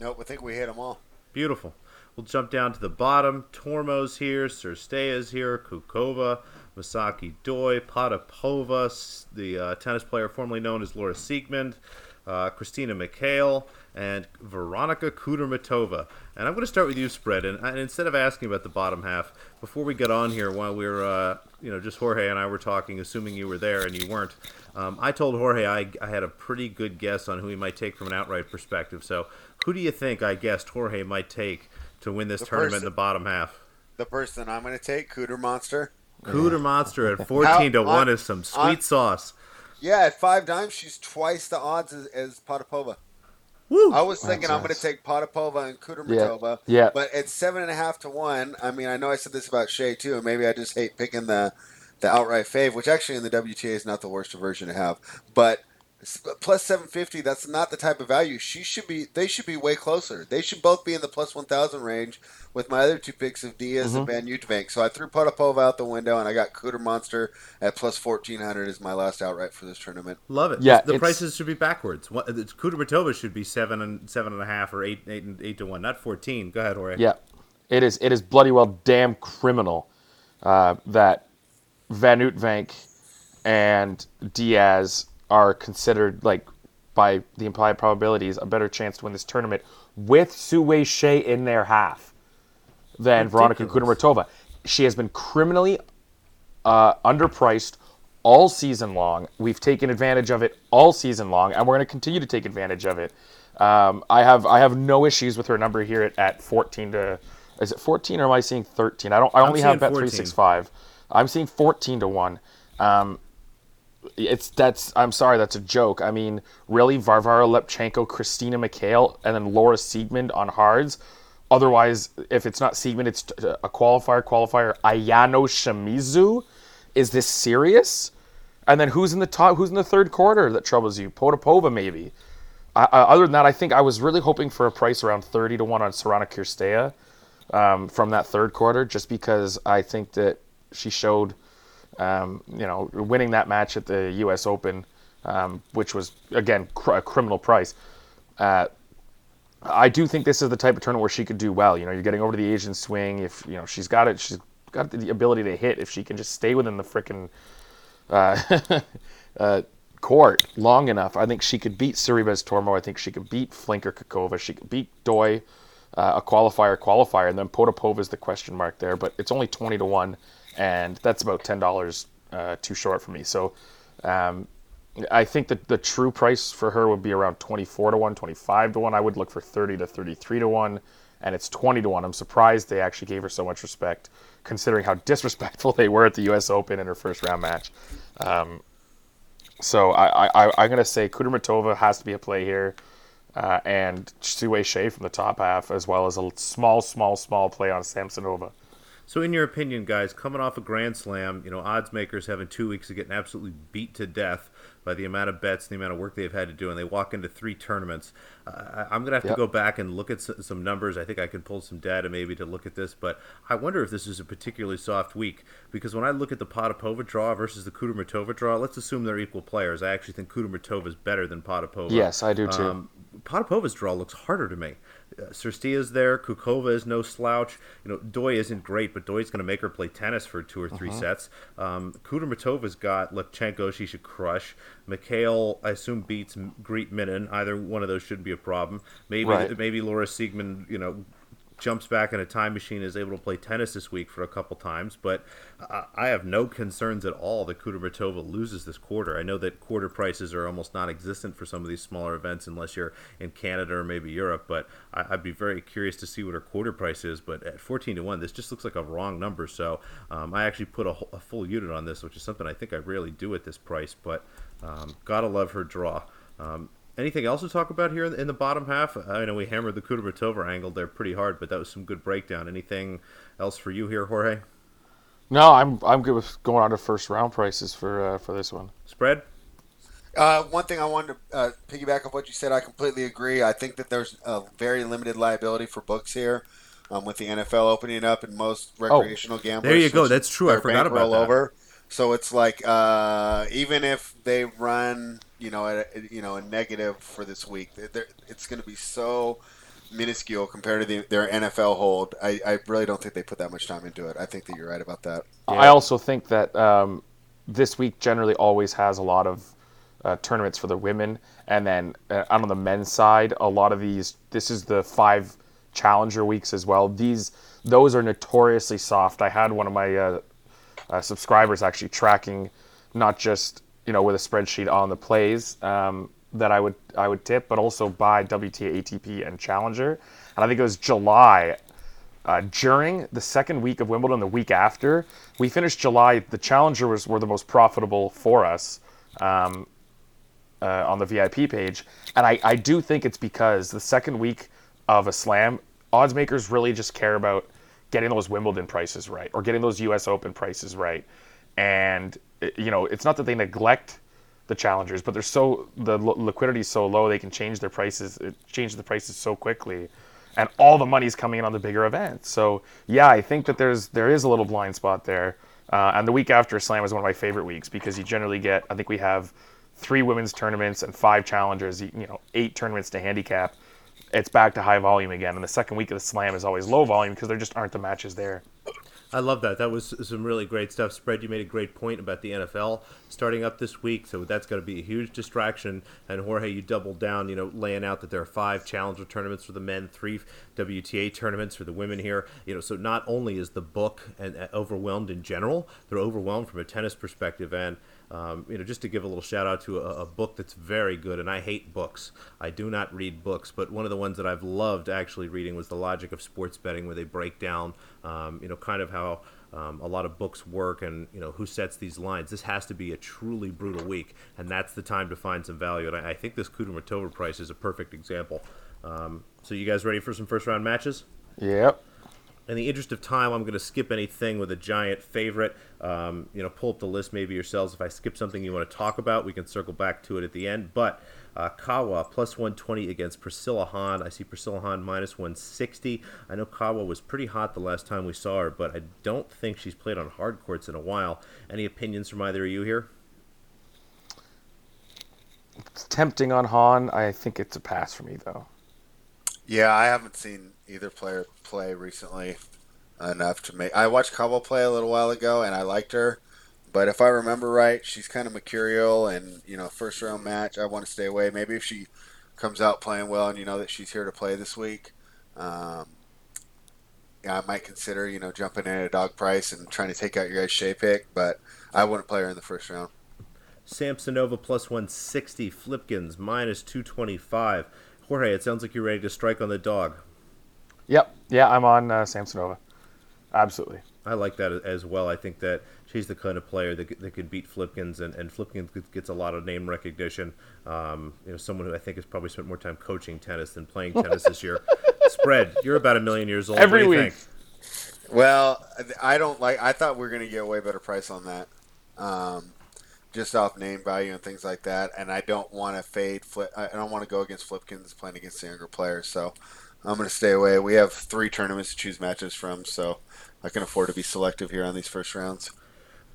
Speaker 1: Nope, I think we hit them all.
Speaker 2: Beautiful. We'll jump down to the bottom. Tormo's here, Cirstea's here, Kukova, Misaki Doi, Potapova, the uh, tennis player formerly known as Laura Siegemund, uh, Christina McHale, and Veronica Kudermetova. And I'm going to start with you, Spread. And, and, instead of asking about the bottom half, before we get on here, while we are uh, you know, just Jorge and I were talking, assuming you were there and you weren't, um, I told Jorge I, I had a pretty good guess on who he might take from an outright perspective. So, who do you think I guessed Jorge might take to win this the tournament person, in the bottom half?
Speaker 1: The person I'm going to take, Cooter Monster.
Speaker 2: Cooter Monster at 14 How, to 1 is some sweet on, sauce.
Speaker 1: Yeah, at 5Dimes, she's twice the odds as, as Potapova. Woo! I was thinking I'm going to take Potapova and Kudermetova.
Speaker 3: Yeah. yeah.
Speaker 1: But at seven and a half to one. I mean, I know I said this about Hsieh too, and maybe I just hate picking the the outright fave, which actually in the WTA is not the worst version to have. But plus 750 that's not the type of value she should be they should be way closer they should both be in the plus 1000 range with my other two picks of Diyas mm-hmm. and van Uytvanck. so i threw potapova out the window and i got cooter monster at plus 1400 as my last outright for this tournament
Speaker 2: love it yeah the prices should be backwards cooter should be seven and seven and a half or eight eight and eight to one not 14 go ahead Jorge.
Speaker 3: yeah it is it is bloody well damn criminal uh, that van Uytvanck and Diyas are considered like by the implied probabilities a better chance to win this tournament with Sue Hsieh in their half than Ridiculous. Veronika Kudermetova. She has been criminally uh, underpriced all season long. We've taken advantage of it all season long, and we're going to continue to take advantage of it. Um, I have I have no issues with her number here at, at 14 to is it 14 or am I seeing 13? I don't I only have bet 365. I'm seeing 14 to 1. Um, it's that's I'm sorry, that's a joke. I mean, really, Varvara Lepchenko, Christina McHale, and then Laura Siegemund on hards. Otherwise, if it's not Siegemund, it's a qualifier. Qualifier Ayano Shimizu. Is this serious? And then who's in the top? Who's in the third quarter that troubles you? Potapova, maybe. Uh, other than that, I think I was really hoping for a price around 30 to 1 on Sorana Cirstea um, from that third quarter, just because I think that she showed – um, you know, winning that match at the U.S. Open, um, which was again cr- a criminal price. Uh, I do think this is the type of tournament where she could do well. You know, you're getting over to the Asian swing. If you know she's got it, she's got the ability to hit. If she can just stay within the frickin' uh, uh, court long enough, I think she could beat Sorribes Tormo. I think she could beat Flinker Kokova. She could beat Doi. uh, a qualifier qualifier, and then Potapova is the question mark there. But it's only twenty to one, and that's about ten dollars uh, too short for me. So. Um, I think that the true price for her would be around 24 to 1, 25 to 1. I would look for 30 to 33 to 1, and it's 20 to 1. I'm surprised they actually gave her so much respect, considering how disrespectful they were at the U.S. Open in her first round match. Um, so I, I, I'm going to say Kudermetova has to be a play here, uh, and Sue Hsieh from the top half, as well as a small, small, small play on Samsonova.
Speaker 2: So, in your opinion, guys, coming off a Grand Slam, you know, odds makers having two weeks of getting absolutely beat to death by the amount of bets, and the amount of work they've had to do, and they walk into three tournaments. Uh, I'm going to have yep. to go back and look at some numbers. I think I can pull some data maybe to look at this, but I wonder if this is a particularly soft week because when I look at the Potapova draw versus the Kudermetova draw, let's assume they're equal players. I actually think Kudermetova is better than Potapova.
Speaker 3: Yes, I do too. Um,
Speaker 2: Potapova's draw looks harder to me. Uh, there. Kukova is no slouch. You know, Doi isn't great, but Doi's going to make her play tennis for two or 3 uh-huh. sets. Um, Kudermetova's got Lepchenko, she should crush. McHale, I assume, beats Greet Minnen. Either one of those shouldn't be a problem. Maybe right. maybe Laura Siegemund, you know, jumps back in a time machine is able to play tennis this week for a couple times. But I have no concerns at all that Kudermetova loses this quarter. I know that quarter prices are almost non-existent for some of these smaller events unless you're in Canada or maybe Europe. But I'd be very curious to see what her quarter price is. But at 14 to one, this just looks like a wrong number. So um, I actually put a, a, full unit on this, which is something I think I rarely do at this price. But um, gotta love her draw. Um, Anything else to talk about here in the bottom half? I know we hammered the Kudermetova angle there pretty hard, but that was some good breakdown. Anything else for you here, Jorge?
Speaker 3: No, I'm I'm good with going on to first round prices for uh, for this one.
Speaker 2: Spread.
Speaker 1: Uh, one thing I wanted to uh, piggyback off what you said. I completely agree. I think that there's a very limited liability for books here, um, with the NFL opening up and most oh, recreational oh, gamblers.
Speaker 2: There you go. That's true. I forgot about that. Over.
Speaker 1: So it's like uh, even if they run, you know, a, you know, a negative for this week, it's going to be so minuscule compared to the, their NFL hold. I, I really don't think they put that much time into it. I think that you're right about that.
Speaker 3: Yeah. I also think that um, this week generally always has a lot of uh, tournaments for the women, and then uh, on the men's side, a lot of these. This is the five challenger weeks as well. These those are notoriously soft. I had one of my uh, uh, subscribers actually tracking not just you know with a spreadsheet on the plays um, that I would I would tip, but also by WTA, ATP, and Challenger. And I think it was July. Uh, during the second week of Wimbledon, the week after, we finished July. The Challenger was were the most profitable for us um, uh, on the VIP page, and I, I do think it's because the second week of a Slam, odds makers really just care about getting those Wimbledon prices right or getting those U.S. Open prices right. And you know, it's not that they neglect the challengers, but they're so the liquidity is so low they can change their prices, change the prices so quickly, and all the money's coming in on the bigger events. So yeah, I think that there's there is a little blind spot there. Uh, and the week after Slam is one of my favorite weeks because you generally get I think we have three women's tournaments and five challengers, you know, eight tournaments to handicap it's back to high volume again. And the second week of the slam is always low volume because there just aren't the matches there.
Speaker 2: I love that. That was some really great stuff. Spread, you made a great point about the NFL starting up this week, so that's going to be a huge distraction. And Jorge, you doubled down, you know, laying out that there are five challenger tournaments for the men, three WTA tournaments for the women here. You know, so not only is the book and uh, overwhelmed in general, they're overwhelmed from a tennis perspective, and um, you know, just to give a little shout out to a, a, book that's very good, and I hate books. I do not read books, but one of the ones that I've loved actually reading was The Logic of Sports Betting, where they break down, um, you know, kind of how um, a lot of books work and you know who sets these lines. This has to be a truly brutal week, and that's the time to find some value. And I, I think this Kudermetova price is a perfect example. Um, so, you guys ready for some first round matches?
Speaker 3: Yep
Speaker 2: in the interest of time, I'm going to skip anything with a giant favorite. Um, you know, pull up the list maybe yourselves. If I skip something you want to talk about, we can circle back to it at the end. But uh, Kawa plus 120 against Priscilla Hon. I see Priscilla Hon minus 160. I know Kawa was pretty hot the last time we saw her, but I don't think she's played on hard courts in a while. Any opinions from either of you here?
Speaker 3: It's tempting on Hon. I think it's a pass for me, though.
Speaker 1: Yeah, I haven't seen either player play recently enough to make. I watched Kawa play a little while ago, and I liked her. But if I remember right, she's kind of mercurial, and you know, first round match, I want to stay away. Maybe if she comes out playing well, and you know that she's here to play this week, Um, yeah, I might consider you know jumping in at a dog price and trying to take out your guys' Hsieh pick, but I wouldn't play her in the first round.
Speaker 2: Samsonova plus 160, Flipkens minus 225. Jorge, it sounds like you're ready to strike on the dog.
Speaker 3: Yep. Yeah, I'm on uh, Samsonova. Absolutely.
Speaker 2: I like that as well. I think that she's the kind of player that, that could beat Flipkens, and, and Flipkens gets a lot of name recognition. Um, you know, someone who I think has probably spent more time coaching tennis than playing tennis this year. Spread, you're about a million years old.
Speaker 3: Every week.
Speaker 2: Think?
Speaker 1: Well, I don't like. I thought we were going to get a way better price on that. Um, just off name value and things like that. And I don't want to fade flip. I don't want to go against Flipkens playing against the younger players. So I'm going to stay away. We have three tournaments to choose matches from, so I can afford to be selective here on these first rounds.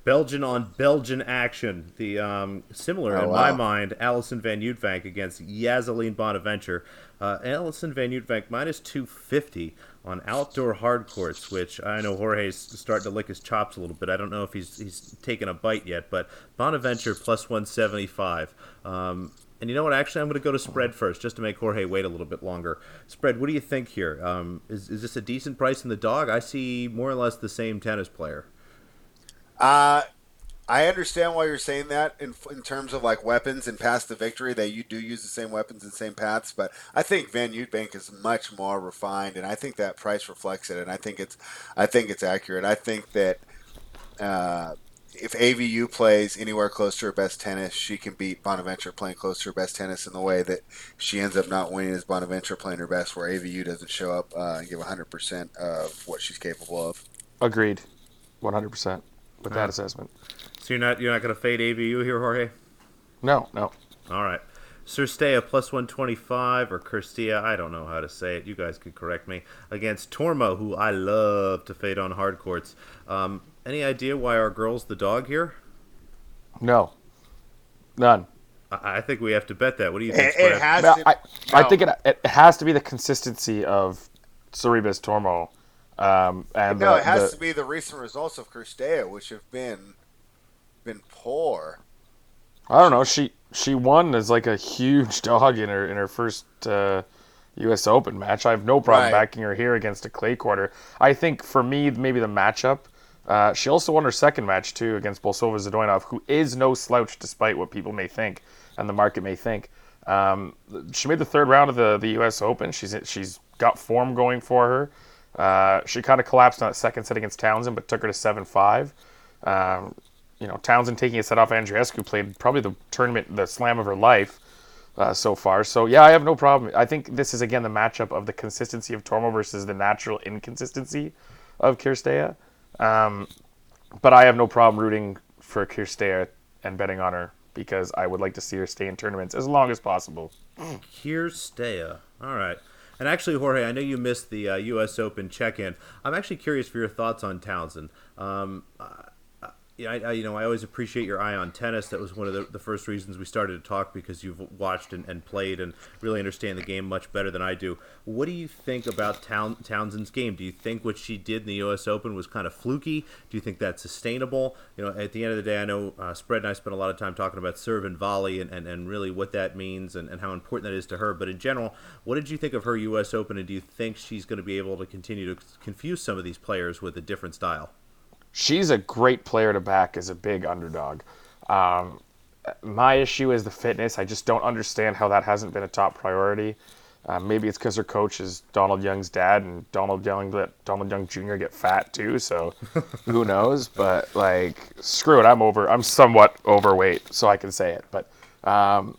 Speaker 2: Belgian on Belgian action. The um, similar oh, in wow. my mind, Alison Van Uytvanck against Ysaline Bonaventure. Uh, Alison Van Uytvanck minus two fifty on outdoor hard courts, which I know Jorge's starting to lick his chops a little bit. I don't know if he's he's taken a bite yet, but Bonaventure plus one seventy five. Um, and you know what? Actually, I'm going to go to spread first, just to make Jorge wait a little bit longer. Spread. What do you think here? Um, is is this a decent price in the dog? I see more or less the same tennis player.
Speaker 1: Uh, I understand why you're saying that in, in terms of like weapons and paths to victory that you do use the same weapons and same paths, but I think Van Uytvanck is much more refined, and I think that price reflects it, and I think it's I think it's accurate. I think that uh, if AVU plays anywhere close to her best tennis, she can beat Bonaventure playing close to her best tennis in the way that she ends up not winning as Bonaventure playing her best, where AVU doesn't show up uh, and give 100% of what she's capable of.
Speaker 3: Agreed, 100% with that assessment.
Speaker 2: So you're not you're not going to fade AVU here, Jorge?
Speaker 3: No, no.
Speaker 2: All right. Cirstea plus 125 or Kirstia, I don't know how to say it. You guys could correct me. Against Tormo, who I love to fade on hard courts. Um, any idea why our girl's the dog here?
Speaker 3: No. None.
Speaker 2: I, I think we have to bet that. What do you think?
Speaker 1: It, it has no, to,
Speaker 3: I, no. I think it, it has to be the consistency of Sorribes Tormo. Um, and
Speaker 1: no,
Speaker 3: the,
Speaker 1: it has
Speaker 3: the,
Speaker 1: to be the recent results of Kirstea, which have been been poor.
Speaker 3: I don't know. She she won as like a huge dog in her in her first uh, U.S. Open match. I have no problem right. backing her here against a clay quarter. I think for me, maybe the matchup. Uh, she also won her second match too against Bolsova Zadoinov, who is no slouch despite what people may think and the market may think. Um, she made the third round of the, the U.S. Open. She's she's got form going for her. Uh, she kind of collapsed on that second set against Townsend, but took her to seven five. Um, you know, Townsend taking a set off Andreescu played probably the tournament, the slam of her life uh, so far. So yeah, I have no problem. I think this is again the matchup of the consistency of Tormo versus the natural inconsistency of Kirstea. Um, but I have no problem rooting for Kirstea and betting on her because I would like to see her stay in tournaments as long as possible.
Speaker 2: Kirstea, all right. And actually, Jorge, I know you missed the uh, U.S. Open check-in. I'm actually curious for your thoughts on Townsend. Um, I, I, you know, I always appreciate your eye on tennis. That was one of the, the first reasons we started to talk because you've watched and, and, played and really understand the game much better than I do. What do you think about Town, Townsend's game? Do you think what she did in the U.S. Open was kind of fluky? Do you think that's sustainable? You know, at the end of the day, I know uh, Spread and I spent a lot of time talking about serve and volley and, and, and really what that means and, and how important that is to her. But in general, what did you think of her U.S. Open, and do you think she's going to be able to continue to confuse some of these players with a different style?
Speaker 3: She's a great player to back as a big underdog. Um, my issue is the fitness. I just don't understand how that hasn't been a top priority. Uh, maybe it's because her coach is Donald Young's dad, and Donald Young let Donald Young Jr. get fat too. So who knows? But like, screw it. I'm over. I'm somewhat overweight, so I can say it. But um,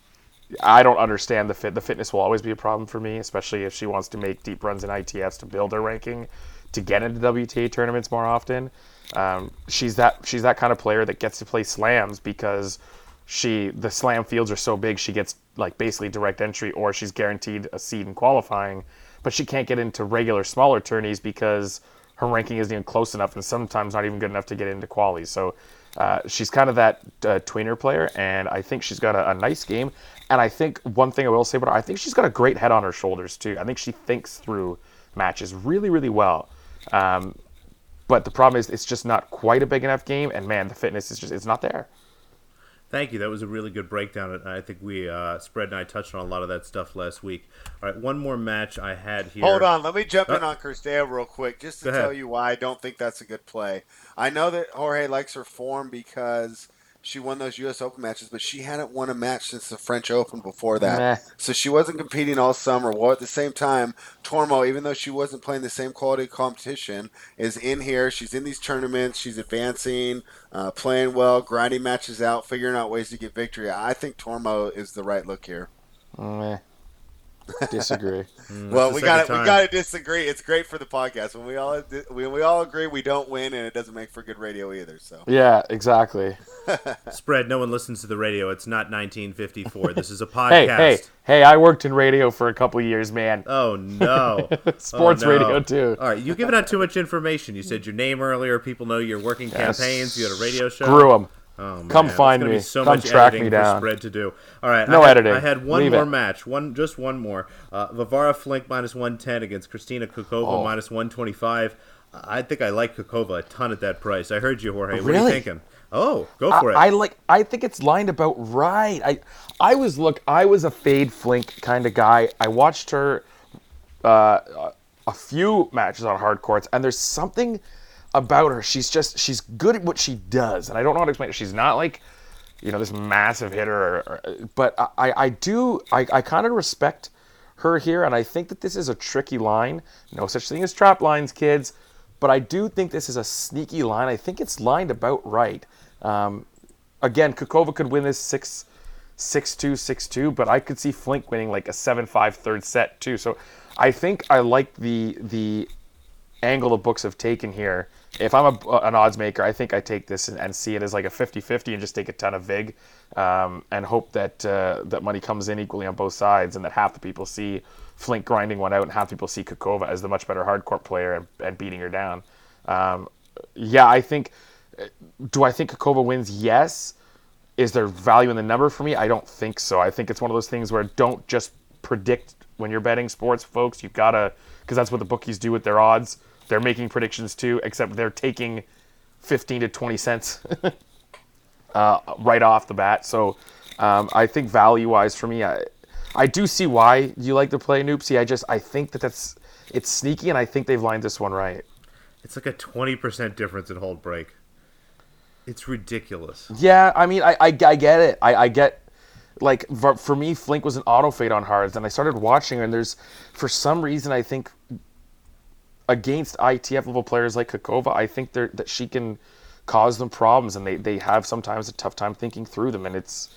Speaker 3: I don't understand the fit. The fitness will always be a problem for me, especially if she wants to make deep runs in ITFs to build her ranking, to get into WTA tournaments more often. Um, she's that she's that kind of player that gets to play slams because she the slam fields are so big she gets like basically direct entry or she's guaranteed a seed in qualifying, but she can't get into regular smaller tourneys because her ranking isn't even close enough and sometimes not even good enough to get into qualies. So uh, she's kind of that uh, tweener player, and I think she's got a, a, nice game. And I think one thing I will say about her, I think she's got a great head on her shoulders too. I think she thinks through matches really, really well. Um, but the problem is it's just not quite a big enough game, and man, the fitness is just it's not there.
Speaker 2: Thank you. That was a really good breakdown. I think we uh, spread and I touched on a lot of that stuff last week. All right, one more match I had here.
Speaker 1: Hold on, let me jump in
Speaker 2: Uh,
Speaker 1: on Kirstea real quick, just to
Speaker 2: Go ahead.
Speaker 1: tell you why I don't think that's a good play. I know that Jorge likes her form because she won those U.S. Open matches, but she hadn't won a match since the French Open before that.
Speaker 3: Meh.
Speaker 1: So she wasn't competing all summer. Well, at the same time, Tormo, even though she wasn't playing the same quality competition, is in here. She's in these tournaments. She's advancing, uh, playing well, grinding matches out, figuring out ways to get victory. I think Tormo is the right look here.
Speaker 3: Meh. Disagree.
Speaker 2: Mm,
Speaker 1: Well, we got
Speaker 2: second
Speaker 1: to we got to disagree. It's great for the podcast when we all when we all agree we don't win, and it doesn't make for good radio either. So
Speaker 3: yeah, exactly.
Speaker 2: Spread. No one listens to the radio. It's not 1954. This is a podcast.
Speaker 3: hey, hey! I worked in radio for a couple of years, man.
Speaker 2: Oh no!
Speaker 3: Sports
Speaker 2: Oh, no.
Speaker 3: radio too.
Speaker 2: All right, you giving out too much information. You said your name earlier. People know you're working campaigns. You had a radio show.
Speaker 3: Screw them.
Speaker 2: Oh.
Speaker 3: Come
Speaker 2: There's
Speaker 3: find me.
Speaker 2: So
Speaker 3: Come
Speaker 2: much
Speaker 3: track me down.
Speaker 2: spread to do. All right.
Speaker 3: No
Speaker 2: I had,
Speaker 3: editing.
Speaker 2: I had one
Speaker 3: Leave
Speaker 2: more
Speaker 3: it.
Speaker 2: match. One, just one more. Uh, Varvara Flink minus one ten against Christina Kukova
Speaker 3: Oh.
Speaker 2: minus one twenty five. I think I like Kukova a ton at that price. I heard you, Jorge. What are you thinking? Oh, go
Speaker 3: I,
Speaker 2: for it.
Speaker 3: I like. I think it's lined about right. I, I was look. I was a fade flink kind of guy. I watched her, uh, a few matches on hard courts, and there's something about her. She's just she's good at what she does, and I don't know how to explain it. She's not like, you know, this massive hitter, or, or, but I I do I I kind of respect her here, and I think that this is a tricky line. No such thing as trap lines, kids. But I do think this is a sneaky line. I think it's lined about right. Um, again, Kukova could win this 6 6 2 6 2, but I could see Flink winning like a 7 5 third set too. So I think I like the the angle the books have taken here. If I'm a, an odds maker, I think I take this and, and see it as like a 50 50 and just take a ton of VIG um, and hope that uh, that money comes in equally on both sides and that half the people see Flink grinding one out and half people see Kukova as the much better hardcore player and, and beating her down. Um, yeah, I think. Do I think Kukova wins? Yes. Is there value in the number for me? I don't think so. I think it's one of those things where don't just predict when you're betting sports, folks. You've got to, because that's what the bookies do with their odds. They're making predictions too, except they're taking 15 to 20 cents uh, right off the bat. So um, I think value wise for me, I, I do see why you like to play Noopsy. I just, I think that that's, it's sneaky, and I think they've lined this one right.
Speaker 2: it's like a twenty percent difference in hold break. It's ridiculous.
Speaker 3: Yeah, I mean, I, I, I get it. I, I get, like, for, for me, Flink was an auto fade on hards, and I started watching her, and there's, for some reason, I think against ITF level players like Kakova, I think they're, that she can cause them problems, and they, they have sometimes a tough time thinking through them, and it's,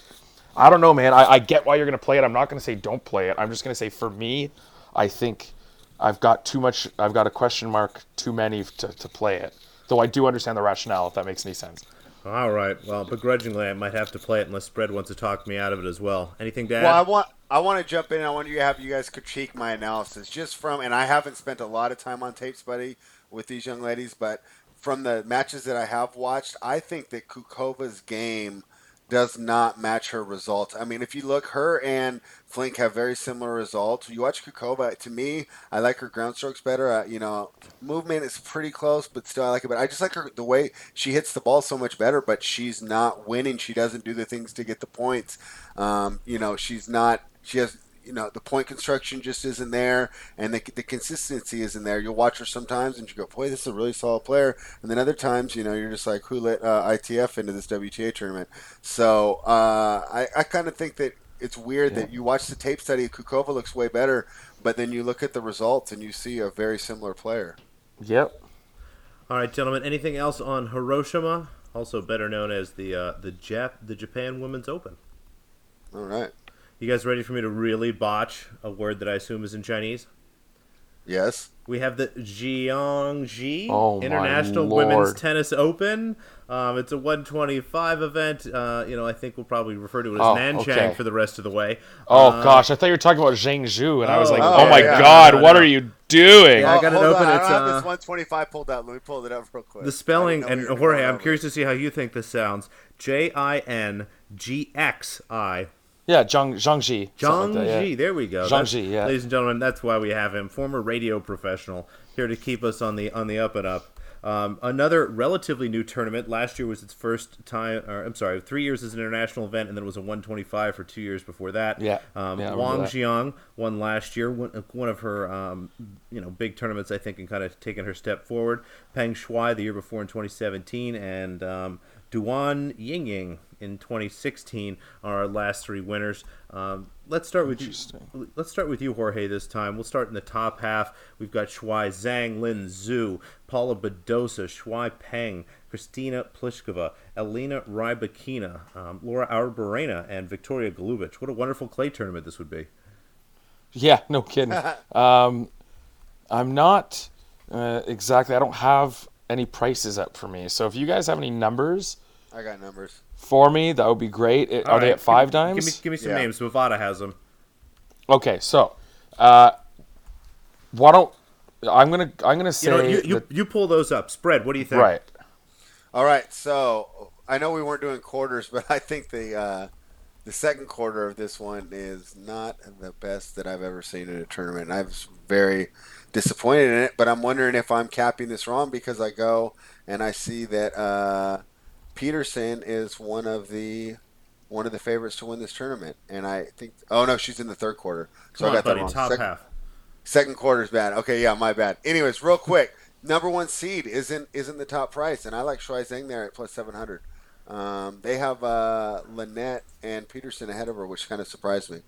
Speaker 3: I don't know, man. I, I get why you're going to play it. I'm not going to say don't play it. I'm just going to say, for me, I think I've got too much, I've got a question mark too many to, to play it. Though I do understand the rationale, if that makes any sense.
Speaker 2: All right. Well, begrudgingly, I might have to play it unless Spread wants to talk me out of it as well. Anything to add?
Speaker 1: Well, I want I want to jump in. I want you to have you guys critique my analysis just from, and I haven't spent a lot of time on tapes, buddy, with these young ladies, but from the matches that I have watched, I think that Kukova's game does not match her results. I mean, if you look, her and Flink have very similar results. You watch Kukova, to me, I like her ground strokes better. Uh, you know, movement is pretty close, but still I like it. But I just like her the way she hits the ball so much better. But she's not winning. She doesn't do the things to get the points. Um, you know, she's not. She has. You know, the point construction just isn't there, and the, the consistency isn't there. You'll watch her sometimes, and you go, "Boy, this is a really solid player." And then other times, you know, you're just like, "Who let uh, ITF into this WTA tournament?" So uh, I, I kind of think that it's weird that you watch the tape study. Kukova looks way better, but then you look at the results and you see a very similar player.
Speaker 3: Yep.
Speaker 2: All right, gentlemen. Anything else on Hiroshima, also better known as the uh, the Jap the Japan Women's Open?
Speaker 1: All right.
Speaker 2: You guys ready for me to really botch a word that I assume is in Chinese?
Speaker 1: Yes.
Speaker 2: We have the Jiangxi
Speaker 3: Oh,
Speaker 2: International Women's Tennis Open. Um, it's a 125 event. Uh, you know, I think we'll probably refer to it as
Speaker 3: Oh,
Speaker 2: Nanchang
Speaker 3: okay.
Speaker 2: for the rest of the way.
Speaker 3: Oh
Speaker 2: Uh,
Speaker 3: gosh, I thought you were talking about Zhengzhou, and I was
Speaker 2: Oh,
Speaker 3: like,
Speaker 1: oh,
Speaker 3: oh, my
Speaker 1: yeah.
Speaker 3: god,
Speaker 2: No, no,
Speaker 3: what
Speaker 2: no.
Speaker 3: are you doing?
Speaker 2: Yeah, I got it open.
Speaker 1: On. I don't have
Speaker 2: uh,
Speaker 1: this 125 pulled out. Let me pull it up real quick.
Speaker 2: The spelling, and
Speaker 1: we
Speaker 2: Jorge, I'm
Speaker 1: over
Speaker 2: curious to see how you think this sounds. J I N G X I.
Speaker 3: Yeah, Zhang Zhangji.
Speaker 2: Zhang
Speaker 3: like that,
Speaker 2: Ji,
Speaker 3: yeah.
Speaker 2: there we go.
Speaker 3: Zhang
Speaker 2: That's-
Speaker 3: Ji, yeah.
Speaker 2: Ladies and gentlemen, that's why we have him, former radio professional, here to keep us on the on the up and up. Um, another relatively new tournament. Last year was its first time, or I'm sorry, three years as an international event, and then it was a 125 for two years before that.
Speaker 3: Yeah.
Speaker 2: Um,
Speaker 3: Yeah,
Speaker 2: Wang
Speaker 3: that.
Speaker 2: Qiang won last year, one, one of her, um, you know, big tournaments, I think, and kind of taken her step forward. Peng Shuai the year before in 2017, and Duan Yingying in 2016 are our last three winners. Um, let's start with you. Let's start with you, Jorge. This time we'll start in the top half. We've got Shuai Zhang, Lin Zhu, Paula Badosa, Shuai Peng, Christina Pliskova, Elena Rybakina, um, Lara Arruabarrena, and Victoria Golubic. What a wonderful clay tournament this would be.
Speaker 3: Yeah, no kidding. um, I'm not uh, exactly. I don't have any prices up for me. So if you guys have any numbers
Speaker 1: I got numbers.
Speaker 3: for me, that would be great. It-
Speaker 2: All
Speaker 3: are they at five
Speaker 2: give,
Speaker 3: dimes?
Speaker 2: Give me, give me some
Speaker 1: Yeah.
Speaker 2: names. Bovada has them.
Speaker 3: Okay, so uh, why don't I'm gonna I'm gonna say
Speaker 2: You know, you, you,
Speaker 3: that-
Speaker 2: you pull those up. Spread. What do you think?
Speaker 3: right.
Speaker 1: All right, so I know we weren't doing quarters, but I think the uh, the second quarter of this one is not the best that I've ever seen in a tournament. I was very disappointed in it, but I'm wondering if I'm capping this wrong because I go and I see that uh, Peterson is one of the one of the favorites to win this tournament, and I think oh no, she's in the third quarter, so
Speaker 2: Come
Speaker 1: I
Speaker 2: on,
Speaker 1: got that
Speaker 2: buddy.
Speaker 1: wrong.
Speaker 2: Top
Speaker 1: Sec-
Speaker 2: half.
Speaker 1: Second quarter's bad. Okay, yeah, my bad. Anyways, real quick, number one seed isn't isn't the top price, and I like Shuai Zhang there at plus seven hundred. Um, they have uh, Linette and Peterson ahead of her, which kind of surprised me.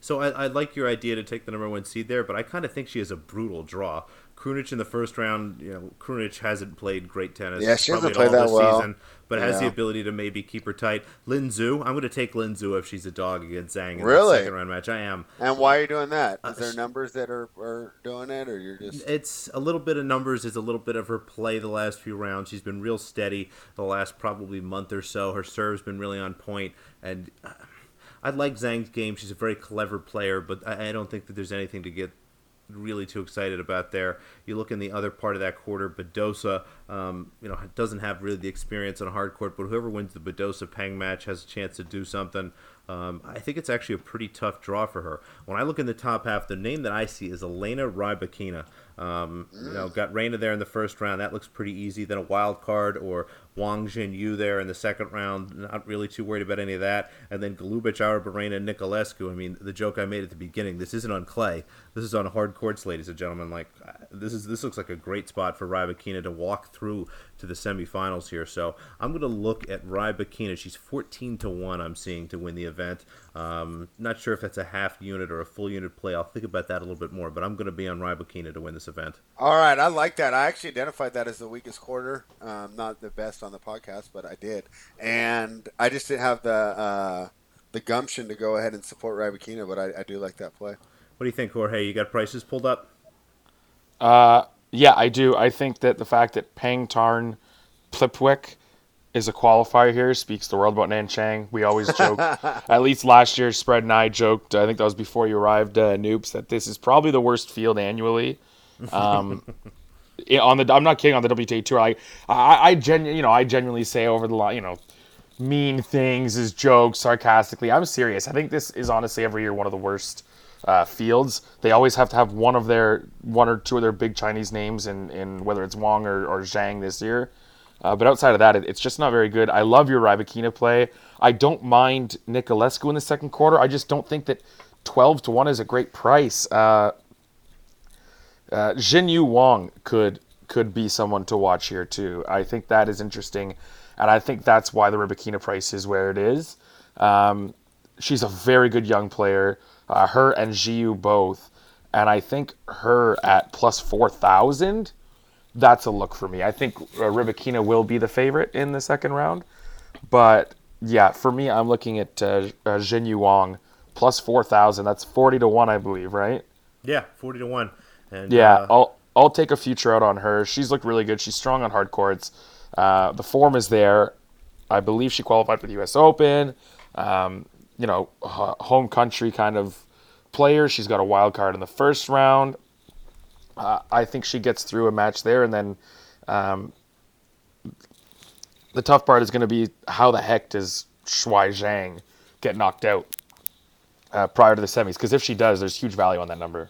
Speaker 2: So I, I like your idea to take the number one seed there, but I kind of think she has a brutal draw. Krunic in the first round, you know, Krunic hasn't played great tennis.
Speaker 1: Yeah, she hasn't played that well.
Speaker 2: season, but has the ability to maybe keep her tight. Lin Zhu, I'm going to take Lin Zhu if she's a dog against Zhang in
Speaker 1: Really?
Speaker 2: the second round match. I am.
Speaker 1: And why are you doing that?
Speaker 2: Uh,
Speaker 1: there numbers that are, are doing it, or you're just
Speaker 2: It's a little bit of numbers. It's a little bit of her play the last few rounds. She's been real steady the last probably month or so. Her serve's been really on point, and uh, I like Zhang's game. She's a very clever player, but I, I don't think that there's anything to get really too excited about there. You look in the other part of that quarter, Badosa, um, you know, doesn't have really the experience on hard court, but whoever wins the Badosa Peng match has a chance to do something. Um, I think it's actually a pretty tough draw for her. When I look in the top half, the name that I see is Elena Rybakina. Um, You know, got Reina there in the first round. That looks pretty easy. Then a wild card or Wang Jin Yu there in the second round. Not really too worried about any of that. And then Golubic, Arruabarrena, Niculescu. I mean, the joke I made at the beginning. This isn't on clay. This is on hard courts, ladies and gentlemen. Like uh, this is this looks like a great spot for Rybakina to walk through to the semifinals here. So I'm going to look at Rybakina. She's 14 to one. I'm seeing to win the event. Um, not sure if that's a half unit or a full unit play. I'll think about that a little bit more. But I'm going to be on Rybakina to win this event.
Speaker 1: All right, I like that. I actually identified that as the weakest quarter. Um, not the best on the podcast, but I did, and I just didn't have the uh, the gumption to go ahead and support Rybakina. But I, I do like that play.
Speaker 2: What do you think, Jorge? You got prices pulled up?
Speaker 3: Uh, yeah, I do. I think that the fact that Pang Tarn Plipwick is a qualifier here speaks the world about Nanchang. We always joke, at least last year, Spread and I joked, I think that was before you arrived, uh, Noobs, that this is probably the worst field annually. Um, yeah, on the, I'm not kidding on the WTA tour. I, I, I genu- you know, I genuinely say over the line, you know, mean things as jokes, sarcastically. I'm serious. I think this is honestly every year one of the worst uh, fields. They always have to have one of their one or two of their big Chinese names in, in whether it's Wang or, or Zhang this year. Uh, but outside of that, it, it's just not very good. I love your Rybakina play. I don't mind Niculescu in the second quarter. I just don't think that 12 to 1 is a great price. Uh, uh, Jinyu Wang could could be someone to watch here too. I think that is interesting, and I think that's why the Rybakina price is where it is. Um, she's a very good young player. Uh, her and Jiu both, and I think her at plus four thousand. That's a look for me. I think uh, Rybakina will be the favorite in the second round, but yeah, for me, I'm looking at uh, uh, Jinyu Wang plus four thousand. That's forty to one, I believe, right?
Speaker 2: Yeah, 40 to 1. And,
Speaker 3: Yeah,
Speaker 2: uh,
Speaker 3: I'll I'll take a future out on her. She's looked really good. She's strong on hard courts. Uh, the form is there. I believe she qualified for the U.S. Open. Um, you know, h- home country kind of player. She's got a wild card in the first round. Uh, I think she gets through a match there, and then um, the tough part is going to be how the heck does Shuai Zhang get knocked out uh, prior to the semis? Because if she does, there's huge value on that number.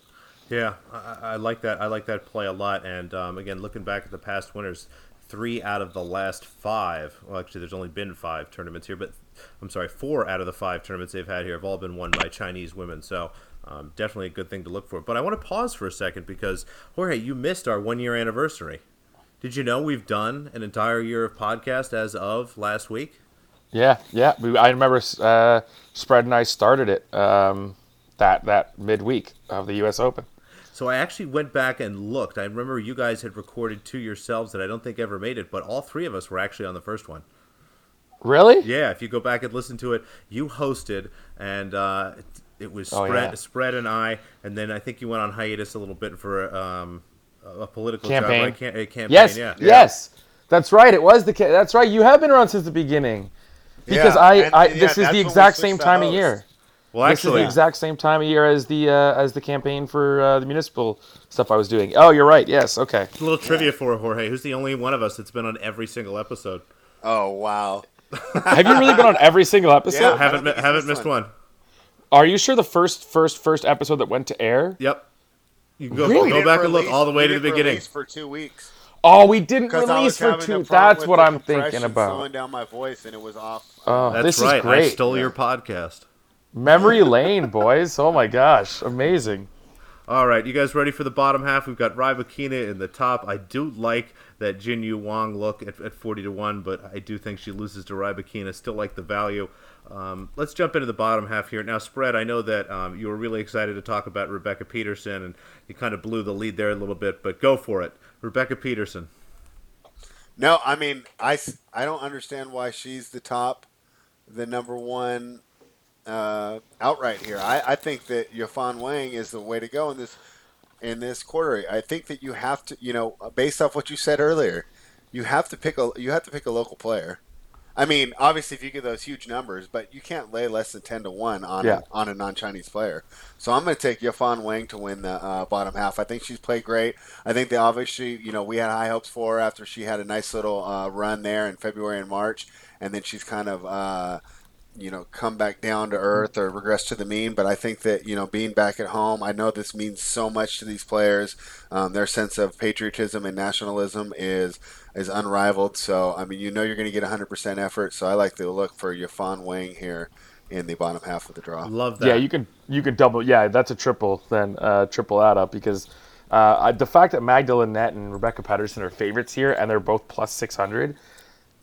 Speaker 2: Yeah, I, I- like that. I like that play a lot. And um, again, looking back at the past winners, three out of the last five. Well, actually, there's only been five tournaments here, but I'm sorry, four out of the five tournaments they've had here have all been won by Chinese women. So um, definitely a good thing to look for. But I want to pause for a second because Jorge, you missed our one year anniversary. Did you know we've done an entire year of podcast as of last week?
Speaker 3: Yeah, yeah. We, I remember uh, Spread and I started it um, that that midweek of the U.S. Open.
Speaker 2: So I actually went back and looked. I remember you guys had recorded two yourselves that I don't think ever made it, but all three of us were actually on the first one.
Speaker 3: Really?
Speaker 2: Yeah, if you go back and listen to it, you hosted, and uh, it, it was
Speaker 3: Oh,
Speaker 2: spread,
Speaker 3: yeah.
Speaker 2: spread, and I, and then I think you went on hiatus a little bit for um, a a political
Speaker 3: Campaign.
Speaker 2: job, right? Cam- a campaign.
Speaker 3: Yes,
Speaker 2: yeah.
Speaker 3: yes. That's right. It was the. Ca- that's right. You have been around since the beginning. Because
Speaker 1: Yeah,
Speaker 3: I, I
Speaker 1: and yeah,
Speaker 3: this is the exact same
Speaker 1: the
Speaker 3: time of year.
Speaker 2: Well,
Speaker 3: this is
Speaker 2: actually,
Speaker 3: the exact same time of year as the uh, as the campaign for uh, the municipal stuff I was doing. Oh, you're right. Yes. Okay.
Speaker 2: a little trivia for Jorge. Who's the only one of us that's been on every single episode?
Speaker 1: Oh wow.
Speaker 3: have you really been on every single episode?
Speaker 1: Yeah. I
Speaker 2: haven't
Speaker 1: don't
Speaker 2: mi- haven't
Speaker 1: missed
Speaker 2: missed one.
Speaker 3: Are you sure the first first first episode that went to air?
Speaker 2: Yep. You can go,
Speaker 3: Really?
Speaker 2: Go
Speaker 1: didn't
Speaker 2: back and look all the way
Speaker 1: we
Speaker 2: to the beginning.
Speaker 1: for two weeks.
Speaker 3: Oh, we didn't release for two. That's what I'm thinking about.
Speaker 1: Slowing down my voice, and it was off.
Speaker 3: Oh,
Speaker 2: That's
Speaker 3: this
Speaker 2: right.
Speaker 3: is great.
Speaker 2: I stole your podcast.
Speaker 3: Memory lane, boys. Oh my gosh, amazing.
Speaker 2: All right, you guys ready for the bottom half? We've got Rybakina in the top. I do like that Jin Yu Wang look at, at 40 to 1, but I do think she loses to Rybakina. Still like the value. Um, let's jump into the bottom half here. Now, Spread, I know that um, you were really excited to talk about Rebecca Peterson, and you kind of blew the lead there a little bit, but go for it. Rebecca Peterson.
Speaker 1: No, I mean, I, I don't understand why she's the top, the number one uh, outright here. I, I think that Yafan Wang is the way to go in this in this quarter. I think that you have to, you know, based off what you said earlier, you have to pick a you have to pick a local player. I mean, obviously, if you get those huge numbers, but you can't lay less than ten to one on
Speaker 3: Yeah.
Speaker 1: a, on a non-Chinese player. So I'm going to take Yafan Wang to win the uh, bottom half. I think she's played great. I think that obviously, you know, we had high hopes for her after she had a nice little uh, run there in February and March, and then she's kind of. Uh, you know, come back down to earth or regress to the mean. But I think that you know, being back at home, I know this means so much to these players. Um, their sense of patriotism and nationalism is is unrivaled. So I mean, you know, you're going to get 100% effort. So I like to look for Yafan Wang here in the bottom half of the draw.
Speaker 2: Love that.
Speaker 3: Yeah, you can you can double. Yeah, that's a triple. Then uh, triple that up because uh, I, the fact that Magda Linette and Rebecca Peterson are favorites here and they're both plus six hundred.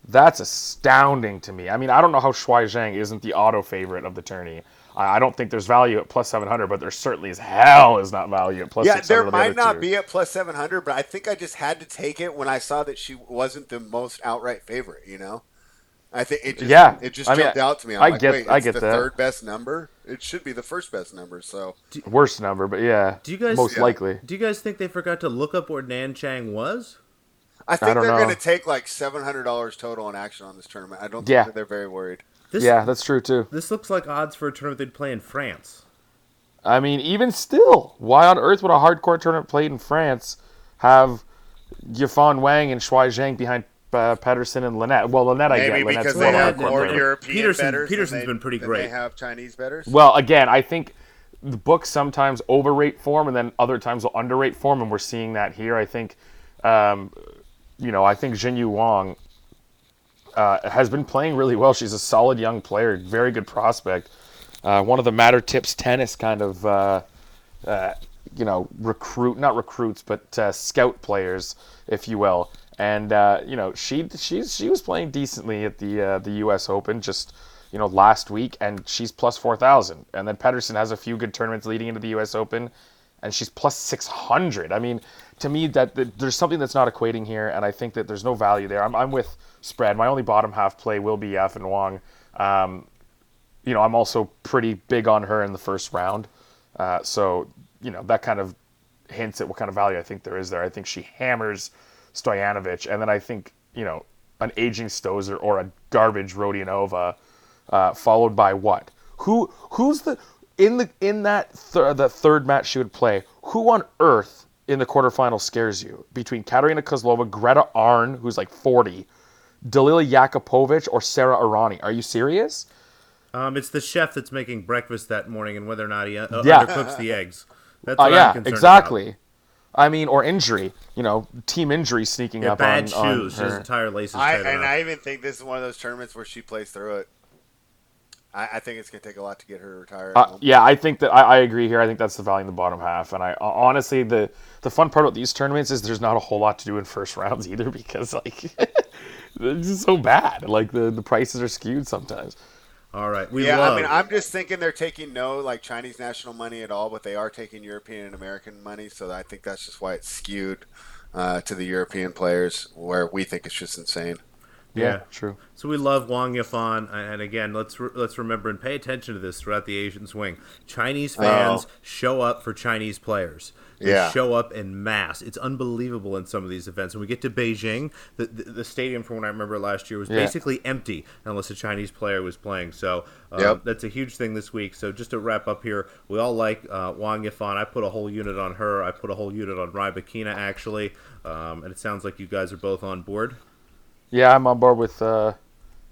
Speaker 3: That's astounding to me. I mean, I don't know how Shuai Zhang isn't the auto favorite of the tourney. I I don't think there's value at plus 700, but there certainly is hell is not value at plus
Speaker 1: Yeah,
Speaker 3: 600.
Speaker 1: there
Speaker 3: on the
Speaker 1: might not
Speaker 3: two.
Speaker 1: be at plus 700, but I think I just had to take it when I saw that she wasn't the most outright favorite. You know, I think it just
Speaker 3: Yeah,
Speaker 1: it just
Speaker 3: I mean,
Speaker 1: jumped out to me. I'm
Speaker 3: I
Speaker 1: like,
Speaker 3: get-
Speaker 1: wait,
Speaker 3: I get
Speaker 1: the
Speaker 3: that.
Speaker 1: third best number. It should be the first best number. So
Speaker 3: worst number, but yeah,
Speaker 2: Do you guys
Speaker 3: most
Speaker 1: Yeah.
Speaker 3: likely.
Speaker 2: Do you guys think they forgot to look up where Nanchang was?
Speaker 1: I think
Speaker 3: don't
Speaker 1: they're going to take like seven hundred dollars total in action on this tournament. I don't think
Speaker 3: Yeah.
Speaker 1: that they're very worried.
Speaker 2: This,
Speaker 3: Yeah, that's true too.
Speaker 2: This looks like odds for a tournament they'd play in France.
Speaker 3: I mean, even still, why on earth would a hardcore tournament played in France have Yifan Wang and Shuai Zhang behind uh, Peterson and Linette? Well, Linette, I
Speaker 1: Maybe
Speaker 3: get. Linette's
Speaker 1: because
Speaker 3: more
Speaker 1: they have more
Speaker 3: player.
Speaker 1: European
Speaker 2: Peterson-
Speaker 1: bettors. than
Speaker 2: Peterson's
Speaker 1: they-
Speaker 2: been pretty great.
Speaker 1: They have Chinese betters.
Speaker 3: Well, again, I think the books sometimes overrate form, and then other times will underrate form, and we're seeing that here. I think, um, you know, I think Jinyu Wang uh, has been playing really well. She's a solid young player, very good prospect. Uh, one of the Matter Tips tennis kind of, uh, uh, you know, recruit not recruits, but uh, scout players, if you will. And uh, you know, she she's she was playing decently at the the U.S. Open just you know last week, and she's plus four thousand. And then Peterson has a few good tournaments leading into the U.S. Open, and she's plus six hundred. I mean, to me, that, there's something that's not equating here, and I think that there's no value there. I'm, I'm with spread. My only bottom half play will be F and Wong. Um, you know, I'm also pretty big on her in the first round. Uh, so, you know, that kind of hints at what kind of value I think there is there. I think she hammers Stojanovic, and then I think, you know, an aging Stosur or a garbage Rodionova, uh, followed by what? Who who's the in the in that th- the third match she would play? Who on earth in the quarterfinal scares you between Katerina Kozlova, Greta Arn, who's like 40, Dalila Jakupovic, or Sara Errani? Are you serious?
Speaker 2: Um, it's the chef that's making breakfast that morning and whether or not he uh,
Speaker 3: Yeah.
Speaker 2: undercooks the eggs. That's
Speaker 3: Uh,
Speaker 2: what I'm
Speaker 3: yeah,
Speaker 2: concerned
Speaker 3: exactly. I mean, or injury. You know, team injury sneaking
Speaker 2: Yeah,
Speaker 3: up
Speaker 2: bad
Speaker 3: on, on
Speaker 2: shoes. His
Speaker 3: her.
Speaker 2: entire laces
Speaker 1: I, and
Speaker 2: around.
Speaker 1: I even think this is one of those tournaments where she plays through it. I, I think it's going to take a lot to get her retired.
Speaker 3: Uh, yeah, I think that I, I agree here. I think that's the value in the bottom half, and I honestly the the fun part about these tournaments is there's not a whole lot to do in first rounds either because like it's just so bad. Like the the prices are skewed sometimes.
Speaker 2: All right, we
Speaker 1: yeah,
Speaker 2: love.
Speaker 1: I mean, I'm just thinking they're taking no like Chinese national money at all, but they are taking European and American money, so I think that's just why it's skewed uh, to the European players, where we think it's just insane.
Speaker 2: Yeah.
Speaker 3: true.
Speaker 2: So we love Wang Yifan, and again, let's re- let's remember and pay attention to this throughout the Asian swing. Chinese fans
Speaker 1: Oh.
Speaker 2: show up for Chinese players. They
Speaker 1: Yeah.
Speaker 2: show up in mass. It's unbelievable in some of these events. When we get to Beijing, the the, the stadium, from what I remember last year, was
Speaker 3: Yeah.
Speaker 2: basically empty unless a Chinese player was playing. So um,
Speaker 1: Yep.
Speaker 2: that's a huge thing this week. So just to wrap up here, we all like uh, Wang Yifan. I put a whole unit on her. I put a whole unit on Rybakina actually, um, and it sounds like you guys are both on board.
Speaker 3: Yeah, I'm on board with uh,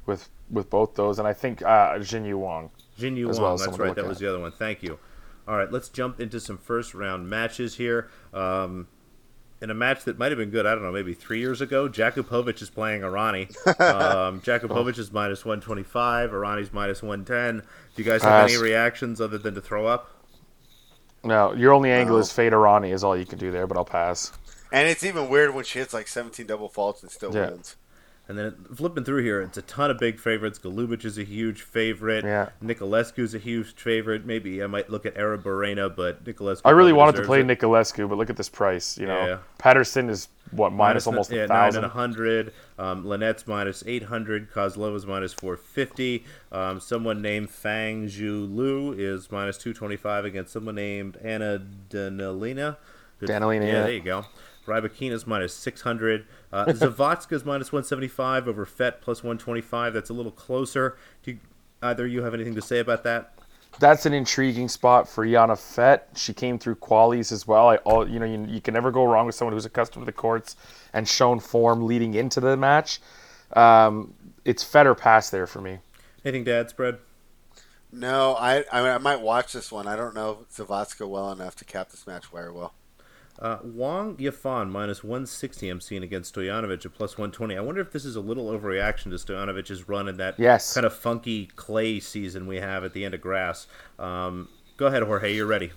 Speaker 3: with with both those, and I think uh, Jinyu Wang.
Speaker 2: Jin Yu
Speaker 3: as
Speaker 2: Wang,
Speaker 3: well
Speaker 2: that's right.
Speaker 3: look
Speaker 2: That
Speaker 3: at.
Speaker 2: was the other one. Thank you. All right, let's jump into some first round matches here. Um, in a match that might have been good, I don't know, maybe three years ago, Jakupovic is playing Arani. Um, Jakupovic is minus 125, Arani's minus 110. Do you guys have
Speaker 3: Pass.
Speaker 2: any reactions other than to throw up?
Speaker 3: No, your only angle
Speaker 1: No.
Speaker 3: is Fade Arani is all you can do there, but I'll pass.
Speaker 1: And it's even weird when she hits like 17 double faults and still
Speaker 3: Yeah.
Speaker 1: wins.
Speaker 2: And then flipping through here, it's a ton of big favorites. Golubic is a huge favorite.
Speaker 3: Yeah.
Speaker 2: Niculescu is a huge favorite. Maybe I might look at Arruabarrena, but Niculescu.
Speaker 3: I really wanted to play
Speaker 2: it.
Speaker 3: Niculescu, but look at this price. You know,
Speaker 2: Yeah.
Speaker 3: Peterson is what minus almost
Speaker 2: yeah, nine
Speaker 3: thousand.
Speaker 2: a hundred. Um, Linette's minus eight hundred. Kozlova's minus four fifty. Um, someone named Fang Zhu Lu is minus two twenty five against someone named Anna Danilina.
Speaker 3: Danilina,
Speaker 2: yeah,
Speaker 3: yeah.
Speaker 2: there you go. Rybakina's minus six hundred. Uh, Zavatska's minus one seventy five over Fett plus one twenty five. That's a little closer. Do you, either you have anything to say about that?
Speaker 3: That's an intriguing spot for Yana Fett. She came through qualies as well. I all you know, you, you can never go wrong with someone who's accustomed to the courts and shown form leading into the match. Um, it's Fett or pass there for me.
Speaker 2: Anything to add, spread?
Speaker 1: No, I I, mean, I might watch this one. I don't know Zavatska well enough to cap this match very well.
Speaker 2: Uh, Wang Yafan minus 160 I'm seeing against Stojanovic at plus 120. I wonder if this is a little overreaction to Stojanovic's run in that
Speaker 3: Yes.
Speaker 2: kind of funky clay season we have at the end of grass. Um, go ahead, Jorge. You're ready.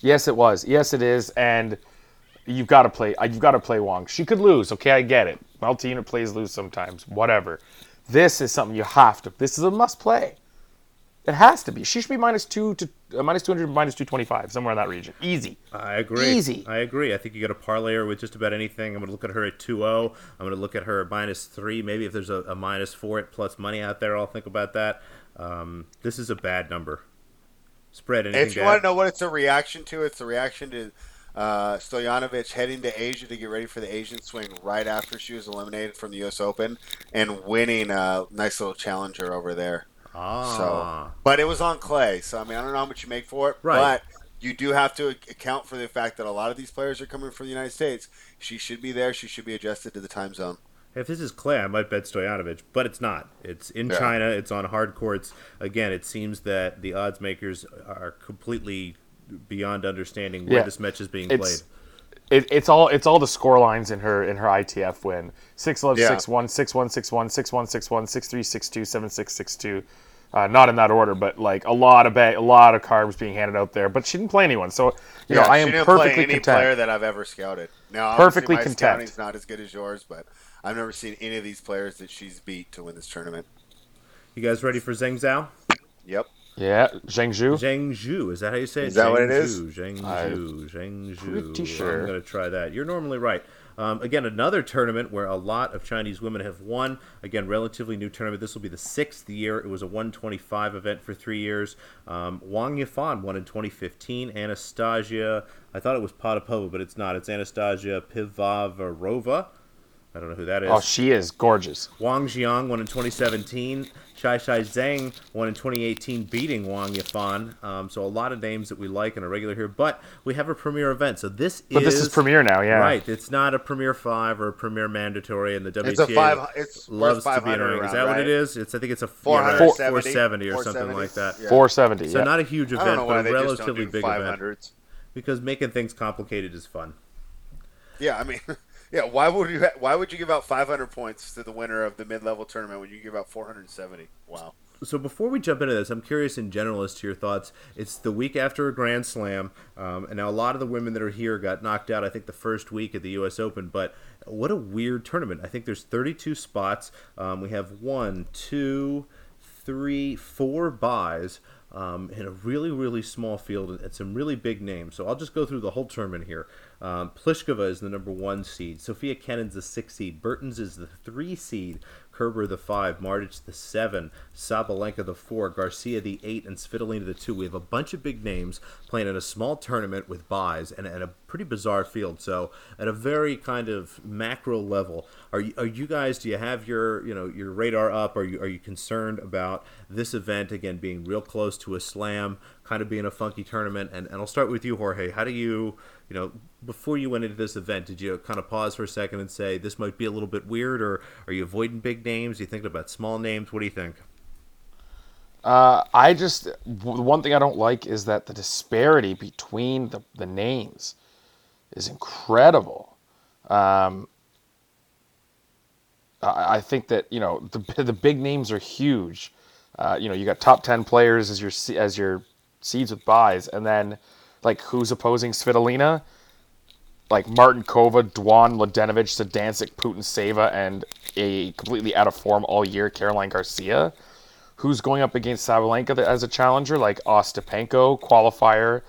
Speaker 3: Yes, it was. Yes, it is. And you've got to play. uh, You've got to play Wong. She could lose. Okay, I get it. Multi-unit plays lose sometimes. Whatever. This is something you have to. This is a must-play. It has to be. She should be minus two to uh, minus two hundred, minus two twenty-five, somewhere in that region. Easy.
Speaker 2: I agree.
Speaker 3: Easy.
Speaker 2: I agree. I think you got to parlay her with just about anything. I'm going to look at her at 2-0. I'm going to look at her at minus 3. Maybe if there's a, a minus 4 at plus money out there, I'll think about that. Um, this is a bad number. Spread anything
Speaker 1: If you
Speaker 2: to
Speaker 1: want to know what it's a reaction to, it's a reaction to uh, Stojanovic heading to Asia to get ready for the Asian swing right after she was eliminated from the U.S. Open and winning a nice little challenger over there.
Speaker 2: Ah.
Speaker 1: So, but it was on clay, so I mean, I don't know how much you make for it,
Speaker 2: Right.
Speaker 1: but you do have to account for the fact that a lot of these players are coming from the United States. She should be there. She should be adjusted to the time zone.
Speaker 2: If this is clay, I might bet Stojanovic, but it's not. It's in
Speaker 1: Yeah.
Speaker 2: China. It's on hard courts. Again, it seems that the odds makers are completely beyond understanding where
Speaker 3: Yeah.
Speaker 2: this match is being
Speaker 3: It's
Speaker 2: played.
Speaker 3: it, it's all it's all the score lines in her in her ITF win. Six love
Speaker 1: Yeah.
Speaker 3: six one six one six one six one six one six three six two seven six six two. Uh, not in that order, but like a lot of ba- a lot of carbs being handed out there. But she didn't play anyone, so you know I
Speaker 1: she
Speaker 3: am
Speaker 1: didn't
Speaker 3: perfectly
Speaker 1: play any
Speaker 3: content.
Speaker 1: player that I've ever scouted. Now,
Speaker 3: Perfectly
Speaker 1: my
Speaker 3: content.
Speaker 1: scouting's not as good as yours, but I've never seen any of these players that she's beat to win this tournament.
Speaker 2: You guys ready for Zheng Zhao?
Speaker 1: Yep.
Speaker 3: Yeah, Zheng Zhu.
Speaker 2: Zheng Zhu. Is that how you say it?
Speaker 1: Is that what
Speaker 2: Zheng
Speaker 1: it is?
Speaker 2: Zhu, Zheng
Speaker 3: I'm
Speaker 2: Zhu. Zheng Zhu.
Speaker 3: pretty sure.
Speaker 2: I'm going to try that. You're normally right. Um, again, another tournament where a lot of Chinese women have won. Again, relatively new tournament. This will be the sixth year. It was a 125 event for three years. Um, Wang Yafan won in 2015. Anastasia, I thought it was Potapova, but it's not. It's Anastasia Pivovarova. I don't know who that is.
Speaker 3: Oh, she is gorgeous.
Speaker 2: Wang Qiang won in 2017. Shai Shai Zhang won in 2018, beating Wang Yafan. Um, so a lot of names that we like and are regular here. But we have a premier event. So this
Speaker 3: But
Speaker 2: is
Speaker 3: this is premiere now, yeah.
Speaker 2: Right. It's not a premier five or a premier mandatory, and the WTA
Speaker 1: It's a five. It's
Speaker 2: loves
Speaker 1: worth
Speaker 2: to be in a
Speaker 1: 500
Speaker 2: ring. Is
Speaker 1: around,
Speaker 2: that what it is? It's I think it's a
Speaker 1: 470,
Speaker 2: 470 or something
Speaker 1: 470.
Speaker 2: like that.
Speaker 1: Yeah.
Speaker 3: Four seventy.
Speaker 2: So
Speaker 3: yeah.
Speaker 2: not a huge event, but a relatively
Speaker 1: do
Speaker 2: big event because making things complicated is fun.
Speaker 1: Yeah, I mean, yeah. Why would you? Ha- why would you give out 500 points to the winner of the mid-level tournament when you give out 470? Wow.
Speaker 2: So before we jump into this, I'm curious in general as to your thoughts. It's the week after a Grand Slam, um, and now a lot of the women that are here got knocked out. I think the first week at the U.S. Open, but what a weird tournament. I think there's 32 spots. Um, we have one, two, three, four buys um, in a really, really small field and some really big names. So I'll just go through the whole tournament here. Um, Pliskova is the number one seed. Sofia Kenin's the six seed. Bertens is the three seed. Kerber the five, Martic the seven, Sabalenka the four, Garcia the eight, and Svitolina the two. We have a bunch of big names playing in a small tournament with buys and, and a pretty bizarre field. So at a very kind of macro level, are you, are you guys? Do you have your you know your radar up? Are you are you concerned about this event again being real close to a slam, kind of being a funky tournament? And and I'll start with you, Jorge. How do you you know, before you went into this event, did you kind of pause for a second and say this might be a little bit weird, or are you avoiding big names? Are you thinking about small names? What do you think?
Speaker 3: Uh, I just one thing I don't like is that the disparity between the, the names is incredible. Um, I, I think that you know the the big names are huge. Uh, you know, you got top ten players as your as your seeds with buys, and then like who's opposing Svitolina, like Martin Kova, Duan, Mladenovic, Zidansek, Putintseva, and a completely out of form all year Caroline Garcia. Who's going up against Sabalenka as a challenger, like Ostapenko, qualifier,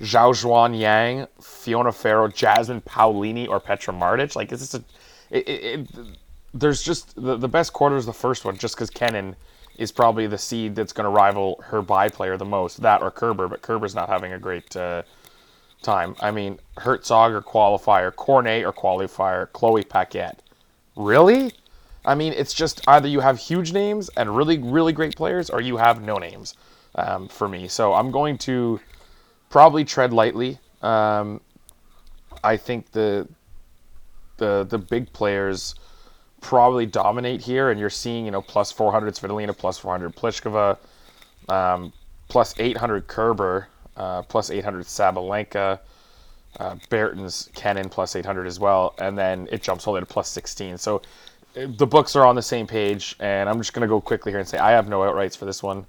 Speaker 3: Zhaoxuan Yang, Fiona Ferro, Jasmine Paolini, or Petra Martic? Like, is this a. It, it, it, there's just. The, the best quarter is the first one, just because Kenin is probably the seed that's going to rival her by player the most. That or Kerber, but Kerber's not having a great uh, time. I mean, Hercog or qualifier, Cornet or qualifier, Chloe Paquet. Really? I mean, it's just either you have huge names and really, really great players, or you have no names um, for me. So I'm going to probably tread lightly. Um, I think the the the big players probably dominate here, and you're seeing you know plus 400 Svitolina, plus 400 Pliskova, um, plus 800 Kerber, uh, plus 800 Sabalenka, uh, Bertens, Kenin plus 800 as well, and then it jumps all the way to plus 16. So uh, the books are on the same page, and I'm just going to go quickly here and say I have no outrights for this one.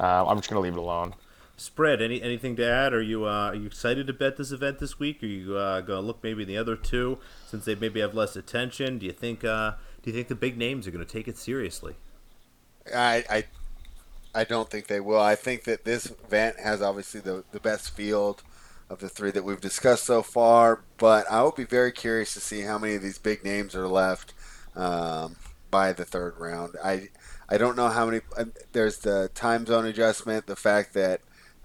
Speaker 3: Uh, I'm just going to leave it alone.
Speaker 2: Spread. Any anything to add? Are you uh, are you excited to bet this event this week? Are you uh, going to look maybe the other two since they maybe have less attention? Do you think uh, do you think the big names are going to take it seriously?
Speaker 1: I, I, I don't think they will. I think that this event has obviously the, the best field of the three that we've discussed so far, but I will be very curious to see how many of these big names are left um, by the third round. I, I don't know how many. There's the time zone adjustment, the fact that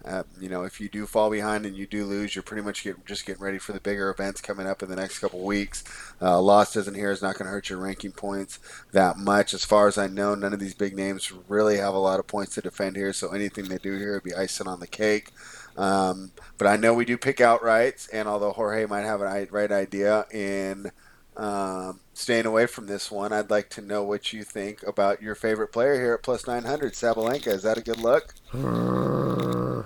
Speaker 1: uh, you know, if you do fall behind and you do lose, you're pretty much get, just getting ready for the bigger events coming up in the next couple weeks. Uh, loss doesn't here is not going to hurt your ranking points that much. As far as I know, none of these big names really have a lot of points to defend here, so anything they do here would be icing on the cake. Um, but I know we do pick outrights, and although Jorge might have a right idea in um, staying away from this one, I'd like to know what you think about your favorite player here at plus 900, Sabalenka. Is that a good look?
Speaker 2: Uh,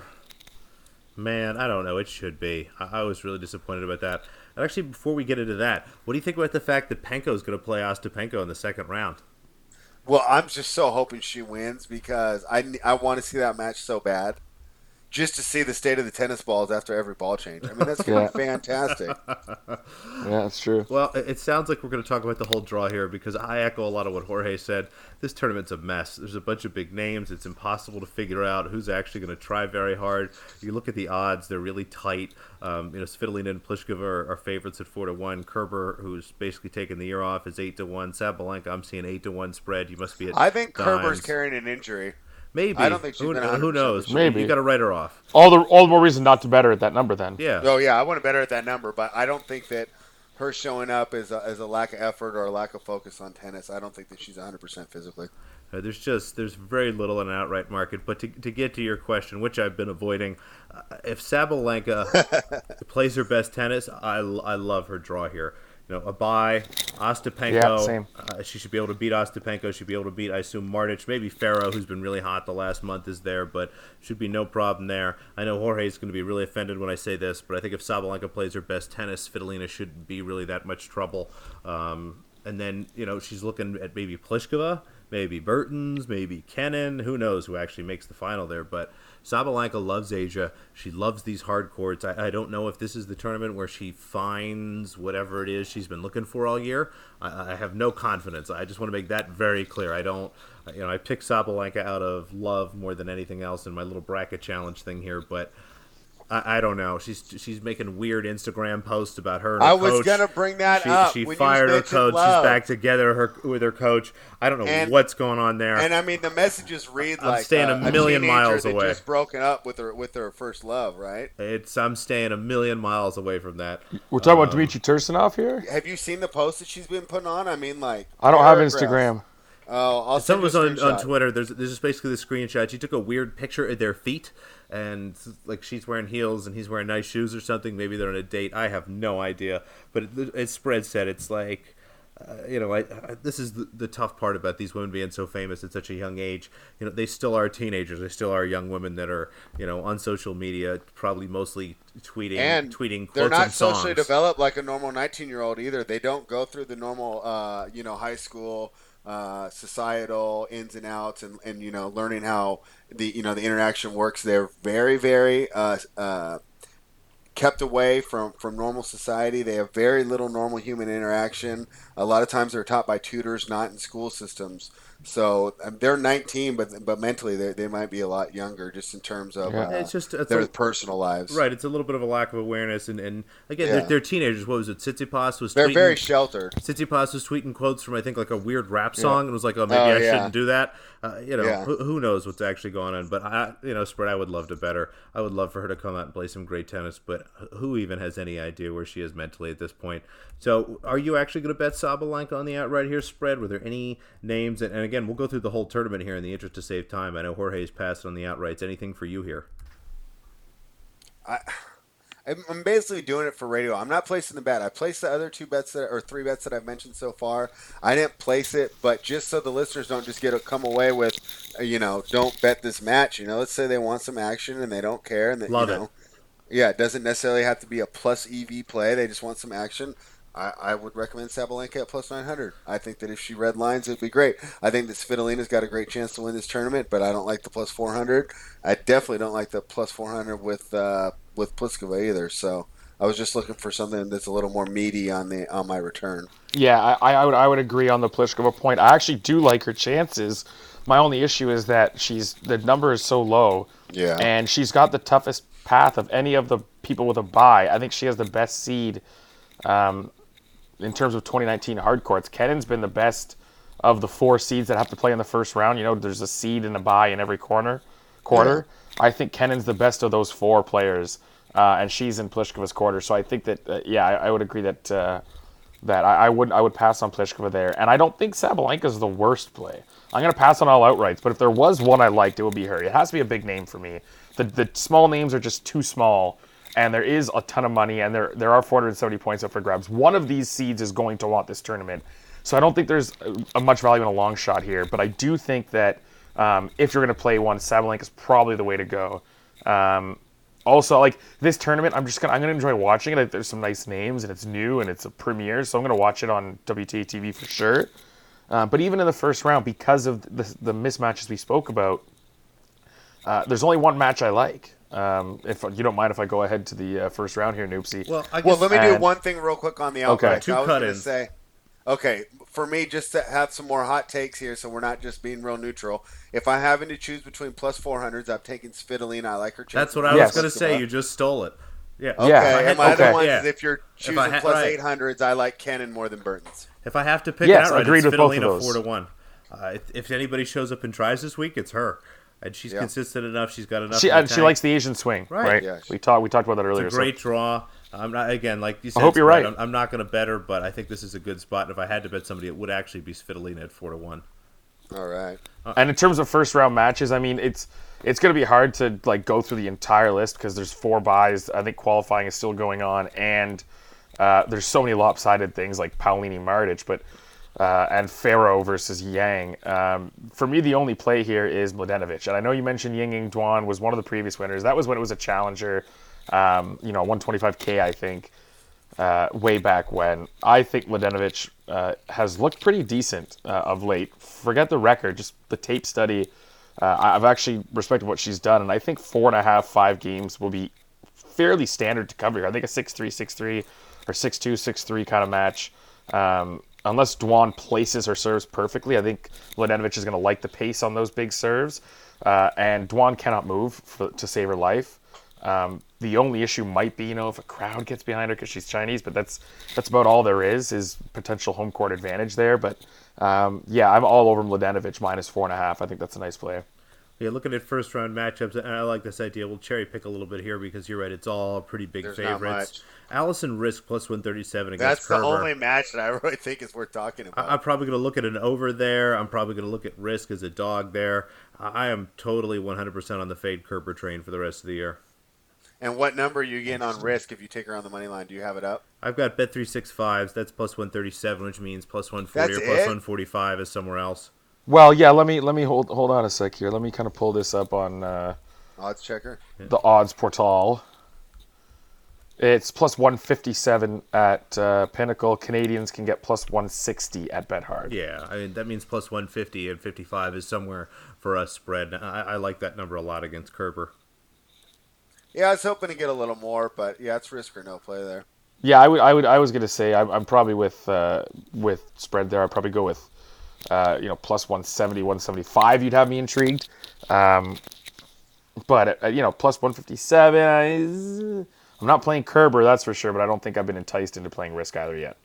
Speaker 2: man, I don't know. It should be. I, I, was really disappointed about that. And actually, before we get into that, what do you think about the fact that Penko is going to play Ostapenko in the second round?
Speaker 1: Well, I'm just so hoping she wins because I, I want to see that match so bad just to see the state of the tennis balls after every ball change. I mean, that's going to be fantastic.
Speaker 3: yeah, that's true.
Speaker 2: Well, it sounds like we're going to talk about the whole draw here because I echo a lot of what Jorge said. This tournament's a mess. There's a bunch of big names. It's impossible to figure out who's actually going to try very hard. You look at the odds; they're really tight. Um, you know, Svitolina and Pliskova are, are, favorites at four to one. Kerber, who's basically taken the year off, is eight to one. Sabalenka, I'm seeing eight to one spread. You must be at.
Speaker 1: I think
Speaker 2: dimes.
Speaker 1: Kerber's carrying an injury.
Speaker 2: Maybe.
Speaker 1: I don't think she's
Speaker 2: who,
Speaker 1: been
Speaker 2: who knows?
Speaker 3: Maybe
Speaker 2: you got to write her off.
Speaker 3: All the all the more reason not to bet her at that number then.
Speaker 2: Yeah.
Speaker 1: Oh yeah, I want to bet her at that number, but I don't think that her showing up is a, is a lack of effort or a lack of focus on tennis. I don't think that she's 100 percent physically.
Speaker 2: Uh, there's just there's very little in an outright market. But to, to get to your question, which I've been avoiding, uh, if Sabalenka plays her best tennis, I, I love her draw here. You know, a bye. Ostapenko,
Speaker 3: Yeah, same.
Speaker 2: Uh, she should be able to beat Ostapenko. She'd be able to beat, I assume, Martic. Maybe Ferro, who's been really hot the last month, is there, but should be no problem there. I know Jorge's going to be really offended when I say this, but I think if Sabalenka plays her best tennis, Svitolina shouldn't be really that much trouble. Um, and then, you know, she's looking at maybe Pliskova, maybe Bertens, maybe Kenin. Who knows who actually makes the final there, but Sabalenka loves Asia. She loves these hard courts. I, I, don't know if this is the tournament where she finds whatever it is she's been looking for all year. I, I have no confidence. I just want to make that very clear. I don't, you know, I picked Sabalenka out of love more than anything else in my little bracket challenge thing here, but I, I, don't know. She's she's making weird Instagram posts about her.
Speaker 1: I
Speaker 2: her
Speaker 1: was
Speaker 2: coach.
Speaker 1: gonna bring that
Speaker 2: she,
Speaker 1: up.
Speaker 2: She fired her coach.
Speaker 1: Love.
Speaker 2: She's back together her with her coach. I don't know
Speaker 1: and,
Speaker 2: what's going on there.
Speaker 1: And I mean, the messages read
Speaker 2: I'm
Speaker 1: like
Speaker 2: staying
Speaker 1: uh,
Speaker 2: a million
Speaker 1: a
Speaker 2: miles away.
Speaker 1: Just broken up with her with her first love, right?
Speaker 2: It's I'm staying a million miles away from that.
Speaker 3: We're talking
Speaker 2: Um,
Speaker 3: about Dmitry Tursunov here.
Speaker 1: Have you seen the posts that she's been putting on? I mean, like
Speaker 3: I don't have. Instagram.
Speaker 1: Oh, I'll
Speaker 2: Some was on, on. Twitter. There's there's just basically the screenshot. She took a weird picture of their feet, and like she's wearing heels and he's wearing nice shoes or something. Maybe they're on a date. I have no idea. But it, it spread said it's like, uh, you know, I, I, this is the, the tough part about these women being so famous at such a young age. You know, they still are teenagers. They still are young women that are you know on social media, probably mostly tweeting
Speaker 1: and
Speaker 2: tweeting
Speaker 1: they're not socially developed like a normal 19 year old either they don't go through the normal uh, you know high school uh, societal ins and outs and, and you know learning how the you know the interaction works they're very very uh, uh, kept away from, from normal society. They have very little normal human interaction. A lot of times they're taught by tutors not in school systems so um, they're 19 but but mentally they, they might be a lot younger just in terms of
Speaker 3: Yeah.
Speaker 1: uh,
Speaker 2: It's just it's
Speaker 1: their
Speaker 2: a-
Speaker 1: personal lives
Speaker 2: Right, it's a little bit of a lack of awareness, and, and again,
Speaker 1: Yeah.
Speaker 2: they're, they're teenagers. What was it? Tsitsipas was
Speaker 1: they're
Speaker 2: tweeting,
Speaker 1: very sheltered
Speaker 2: Tsitsipas was tweeting quotes from I think like a weird rap song, and was like, "Oh, maybe
Speaker 1: Oh,
Speaker 2: I
Speaker 1: yeah.
Speaker 2: shouldn't do that." Uh, you know,
Speaker 1: Yeah.
Speaker 2: who, who knows what's actually going on? But I, you know, spread. I would love to better. I would love for her to come out and play some great tennis. But who even has any idea where she is mentally at this point? So, are you actually going to bet Sabalenka on the outright here spread? Were there any names? And, and again, we'll go through the whole tournament here in the interest to save time. I know Jorge's passed on the outrights. Anything for you here?
Speaker 1: I, I'm basically doing it for radio. I'm not placing the bet. I placed the other two bets that or three bets that I've mentioned so far. I didn't place it, but just so the listeners don't just get to come away with, uh, you know, don't bet this match. You know, let's say they want some action and they don't care, and that
Speaker 2: Love
Speaker 1: you
Speaker 2: it.
Speaker 1: know, yeah, it doesn't necessarily have to be a plus EV play. They just want some action. I, I would recommend Sabalenka at plus 900. I think that if she red lines, it'd be great. I think that Svitolina's got a great chance to win this tournament, but I don't like the plus 400. I definitely don't like the plus 400 with uh, with Pliskova either. So I was just looking for something that's a little more meaty on the on my return.
Speaker 3: Yeah, I, I would I would agree on the Pliskova point. I actually do like her chances. My only issue is that she's the number is so low,
Speaker 1: Yeah.
Speaker 3: and she's got the toughest path of any of the people with a buy. I think she has the best seed um, in terms of 2019 hard courts. Kenin's been the best of the four seeds that have to play in the first round. You know, there's a seed and a buy in every corner quarter. I think Kenin's the best of those four players, uh, and she's in Pliskova's quarter. So I think that uh, yeah, I, I would agree that. Uh, that I, I would I would pass on Pliskova there, and I don't think Sabalenka is the worst play. I'm gonna pass on all outrights, but if there was one I liked, it would be her. It has to be a big name for me. The the small names are just too small, and there is a ton of money, and there there are 470 points up for grabs. One of these seeds is going to want this tournament, so I don't think there's a, a much value in a long shot here. But I do think that um, if you're gonna play one, Sabalenka is probably the way to go. Um, also, like this tournament, I'm just gonna I'm gonna enjoy watching it. There's some nice names and it's new and it's a premiere, so I'm gonna watch it on WTA TV for sure. Uh, but even in the first round, because of the, the mismatches we spoke about, uh, there's only one match I like. Um, if you don't mind, if I go ahead to the uh, first round here, Noopsy.
Speaker 2: Well, I
Speaker 1: Well, let me do one thing real quick on the
Speaker 3: Okay.
Speaker 1: outright.
Speaker 2: Two
Speaker 1: I was going to
Speaker 2: cut-ins.
Speaker 1: say, okay, for me, just to have some more hot takes here, so we're not just being real neutral. If I'm having to choose between plus 400s, I'm taking Svitolina. I like her.
Speaker 2: That's what I
Speaker 3: Yes.
Speaker 2: was going to say. You just stole it. Yeah.
Speaker 1: Okay,
Speaker 3: Yeah, if I
Speaker 1: and my
Speaker 3: okay.
Speaker 1: other ones
Speaker 2: Yeah.
Speaker 1: is if you're choosing
Speaker 2: I had-
Speaker 1: plus
Speaker 2: right.
Speaker 1: 800s, I like Kenin more than Bertens.
Speaker 2: If I have to pick
Speaker 3: Yes,
Speaker 2: an outright,
Speaker 3: agreed
Speaker 2: it's
Speaker 3: with both of those.
Speaker 2: four to one. Uh, if, if anybody shows up and tries this week, it's her, and she's
Speaker 1: Yeah.
Speaker 2: consistent enough. She's got enough.
Speaker 3: she and she likes the Asian swing,
Speaker 2: Right.
Speaker 3: right?
Speaker 1: Yeah.
Speaker 3: We talked we talked about that earlier.
Speaker 2: It's a
Speaker 3: so-
Speaker 2: great draw. I'm not again like you said.
Speaker 3: hope you're
Speaker 2: Brett,
Speaker 3: right.
Speaker 2: I'm, I'm not going to bet her, but I think this is a good spot. And if I had to bet somebody, it would actually be Svitolina at four to one.
Speaker 1: All right.
Speaker 3: And in terms of first round matches, I mean, it's it's going to be hard to like go through the entire list because there's four buys. I think qualifying is still going on, and Uh, there's so many lopsided things like Paolini Martic, but uh, and Ferro versus Yang. Um, for me, the only play here is Mladenovic. And I know you mentioned Ying Ying Duan was one of the previous winners. That was when it was a challenger, um, you know, 125K, I think, uh, way back when. I think Mladenovic uh, has looked pretty decent uh, of late. Forget the record, just the tape study. Uh, I've actually respected what she's done, and I think four and a half, five games will be fairly standard to cover here. I think a 6-3, 6-3 or 6-2, 6-3 kind of match. Um, unless Duan places her serves perfectly, I think Mladenovic is going to like the pace on those big serves. Uh, and Duan cannot move for, to save her life. Um, the only issue might be, you know, if a crowd gets behind her because she's Chinese, but that's that's about all there is is potential home court advantage there. But um, yeah, I'm all over Mladenovic minus four and a half. I think that's a nice play.
Speaker 2: Yeah, looking at first round matchups, and I like this idea. We'll cherry pick a little bit here because you're right; it's all pretty big
Speaker 1: There's
Speaker 2: favorites. Alison Riske plus one thirty seven against
Speaker 1: That's the only match that I really think is worth talking about.
Speaker 2: I- I'm probably going to look at an over there. I'm probably going to look at Riske as a dog there. I I am totally 100% on the fade Kerber train for the rest of the year.
Speaker 1: and what number are you getting on Riske if you take her on the money line? Do you have it up?
Speaker 2: I've got bet three six fives. That's plus 137, which means plus 140 or 145 is somewhere else.
Speaker 3: Well, yeah. Let me let me hold hold on a sec here. Let me kind of pull this up on uh,
Speaker 1: Odds checker.
Speaker 3: the odds portal. It's plus 157 at uh, Pinnacle. Canadians can get plus 160 at Bet Hard.
Speaker 2: Yeah, I mean that means plus 150 and 55 is somewhere for us spread. I, I like that number a lot against Kerber.
Speaker 1: Yeah, I was hoping to get a little more, but yeah, it's Riske or no play there.
Speaker 3: Yeah, I would. I would. I was gonna say I'm, I'm probably with uh, with spread there. I'd probably go with uh, you know plus 170, 175. You'd have me intrigued. Um, but uh, you know plus 157. I, I'm not playing Kerber, that's for sure. But I don't think I've been enticed into playing Riske either yet.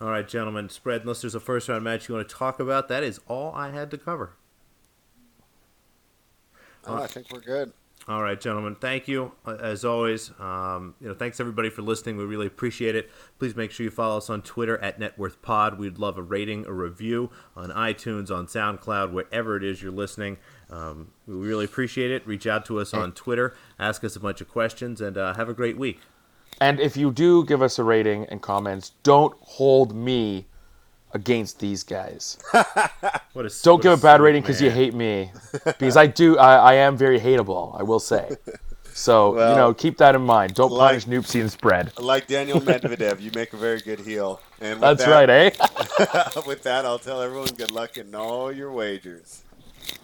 Speaker 2: All right, gentlemen, spread. Unless there's a first round match you want to talk about, that is all I had to cover.
Speaker 1: Oh, I think we're good.
Speaker 2: All right, gentlemen. Thank you uh, as always. Um, you know, thanks everybody for listening. We really appreciate it. Please make sure you follow us on Twitter at NetworthPod. We'd love a rating, a review on iTunes, on SoundCloud, wherever it is you're listening. Um, we really appreciate it. Reach out to us on Twitter, ask us a bunch of questions, and uh, have a great week.
Speaker 3: And if you do give us a rating and comments, don't hold me against these guys.
Speaker 2: What a
Speaker 3: Don't
Speaker 2: what
Speaker 3: give a bad rating because you hate me, because I do. I, I am very hateable. I will say. So
Speaker 1: Well,
Speaker 3: you know, keep that in mind. Don't
Speaker 1: like-
Speaker 3: punish Noopsy and spread.
Speaker 1: Like Daniil Medvedev, you make a very good heel. And
Speaker 3: That's
Speaker 1: that,
Speaker 3: right, eh?
Speaker 1: with that, I'll tell everyone good luck and all your wagers.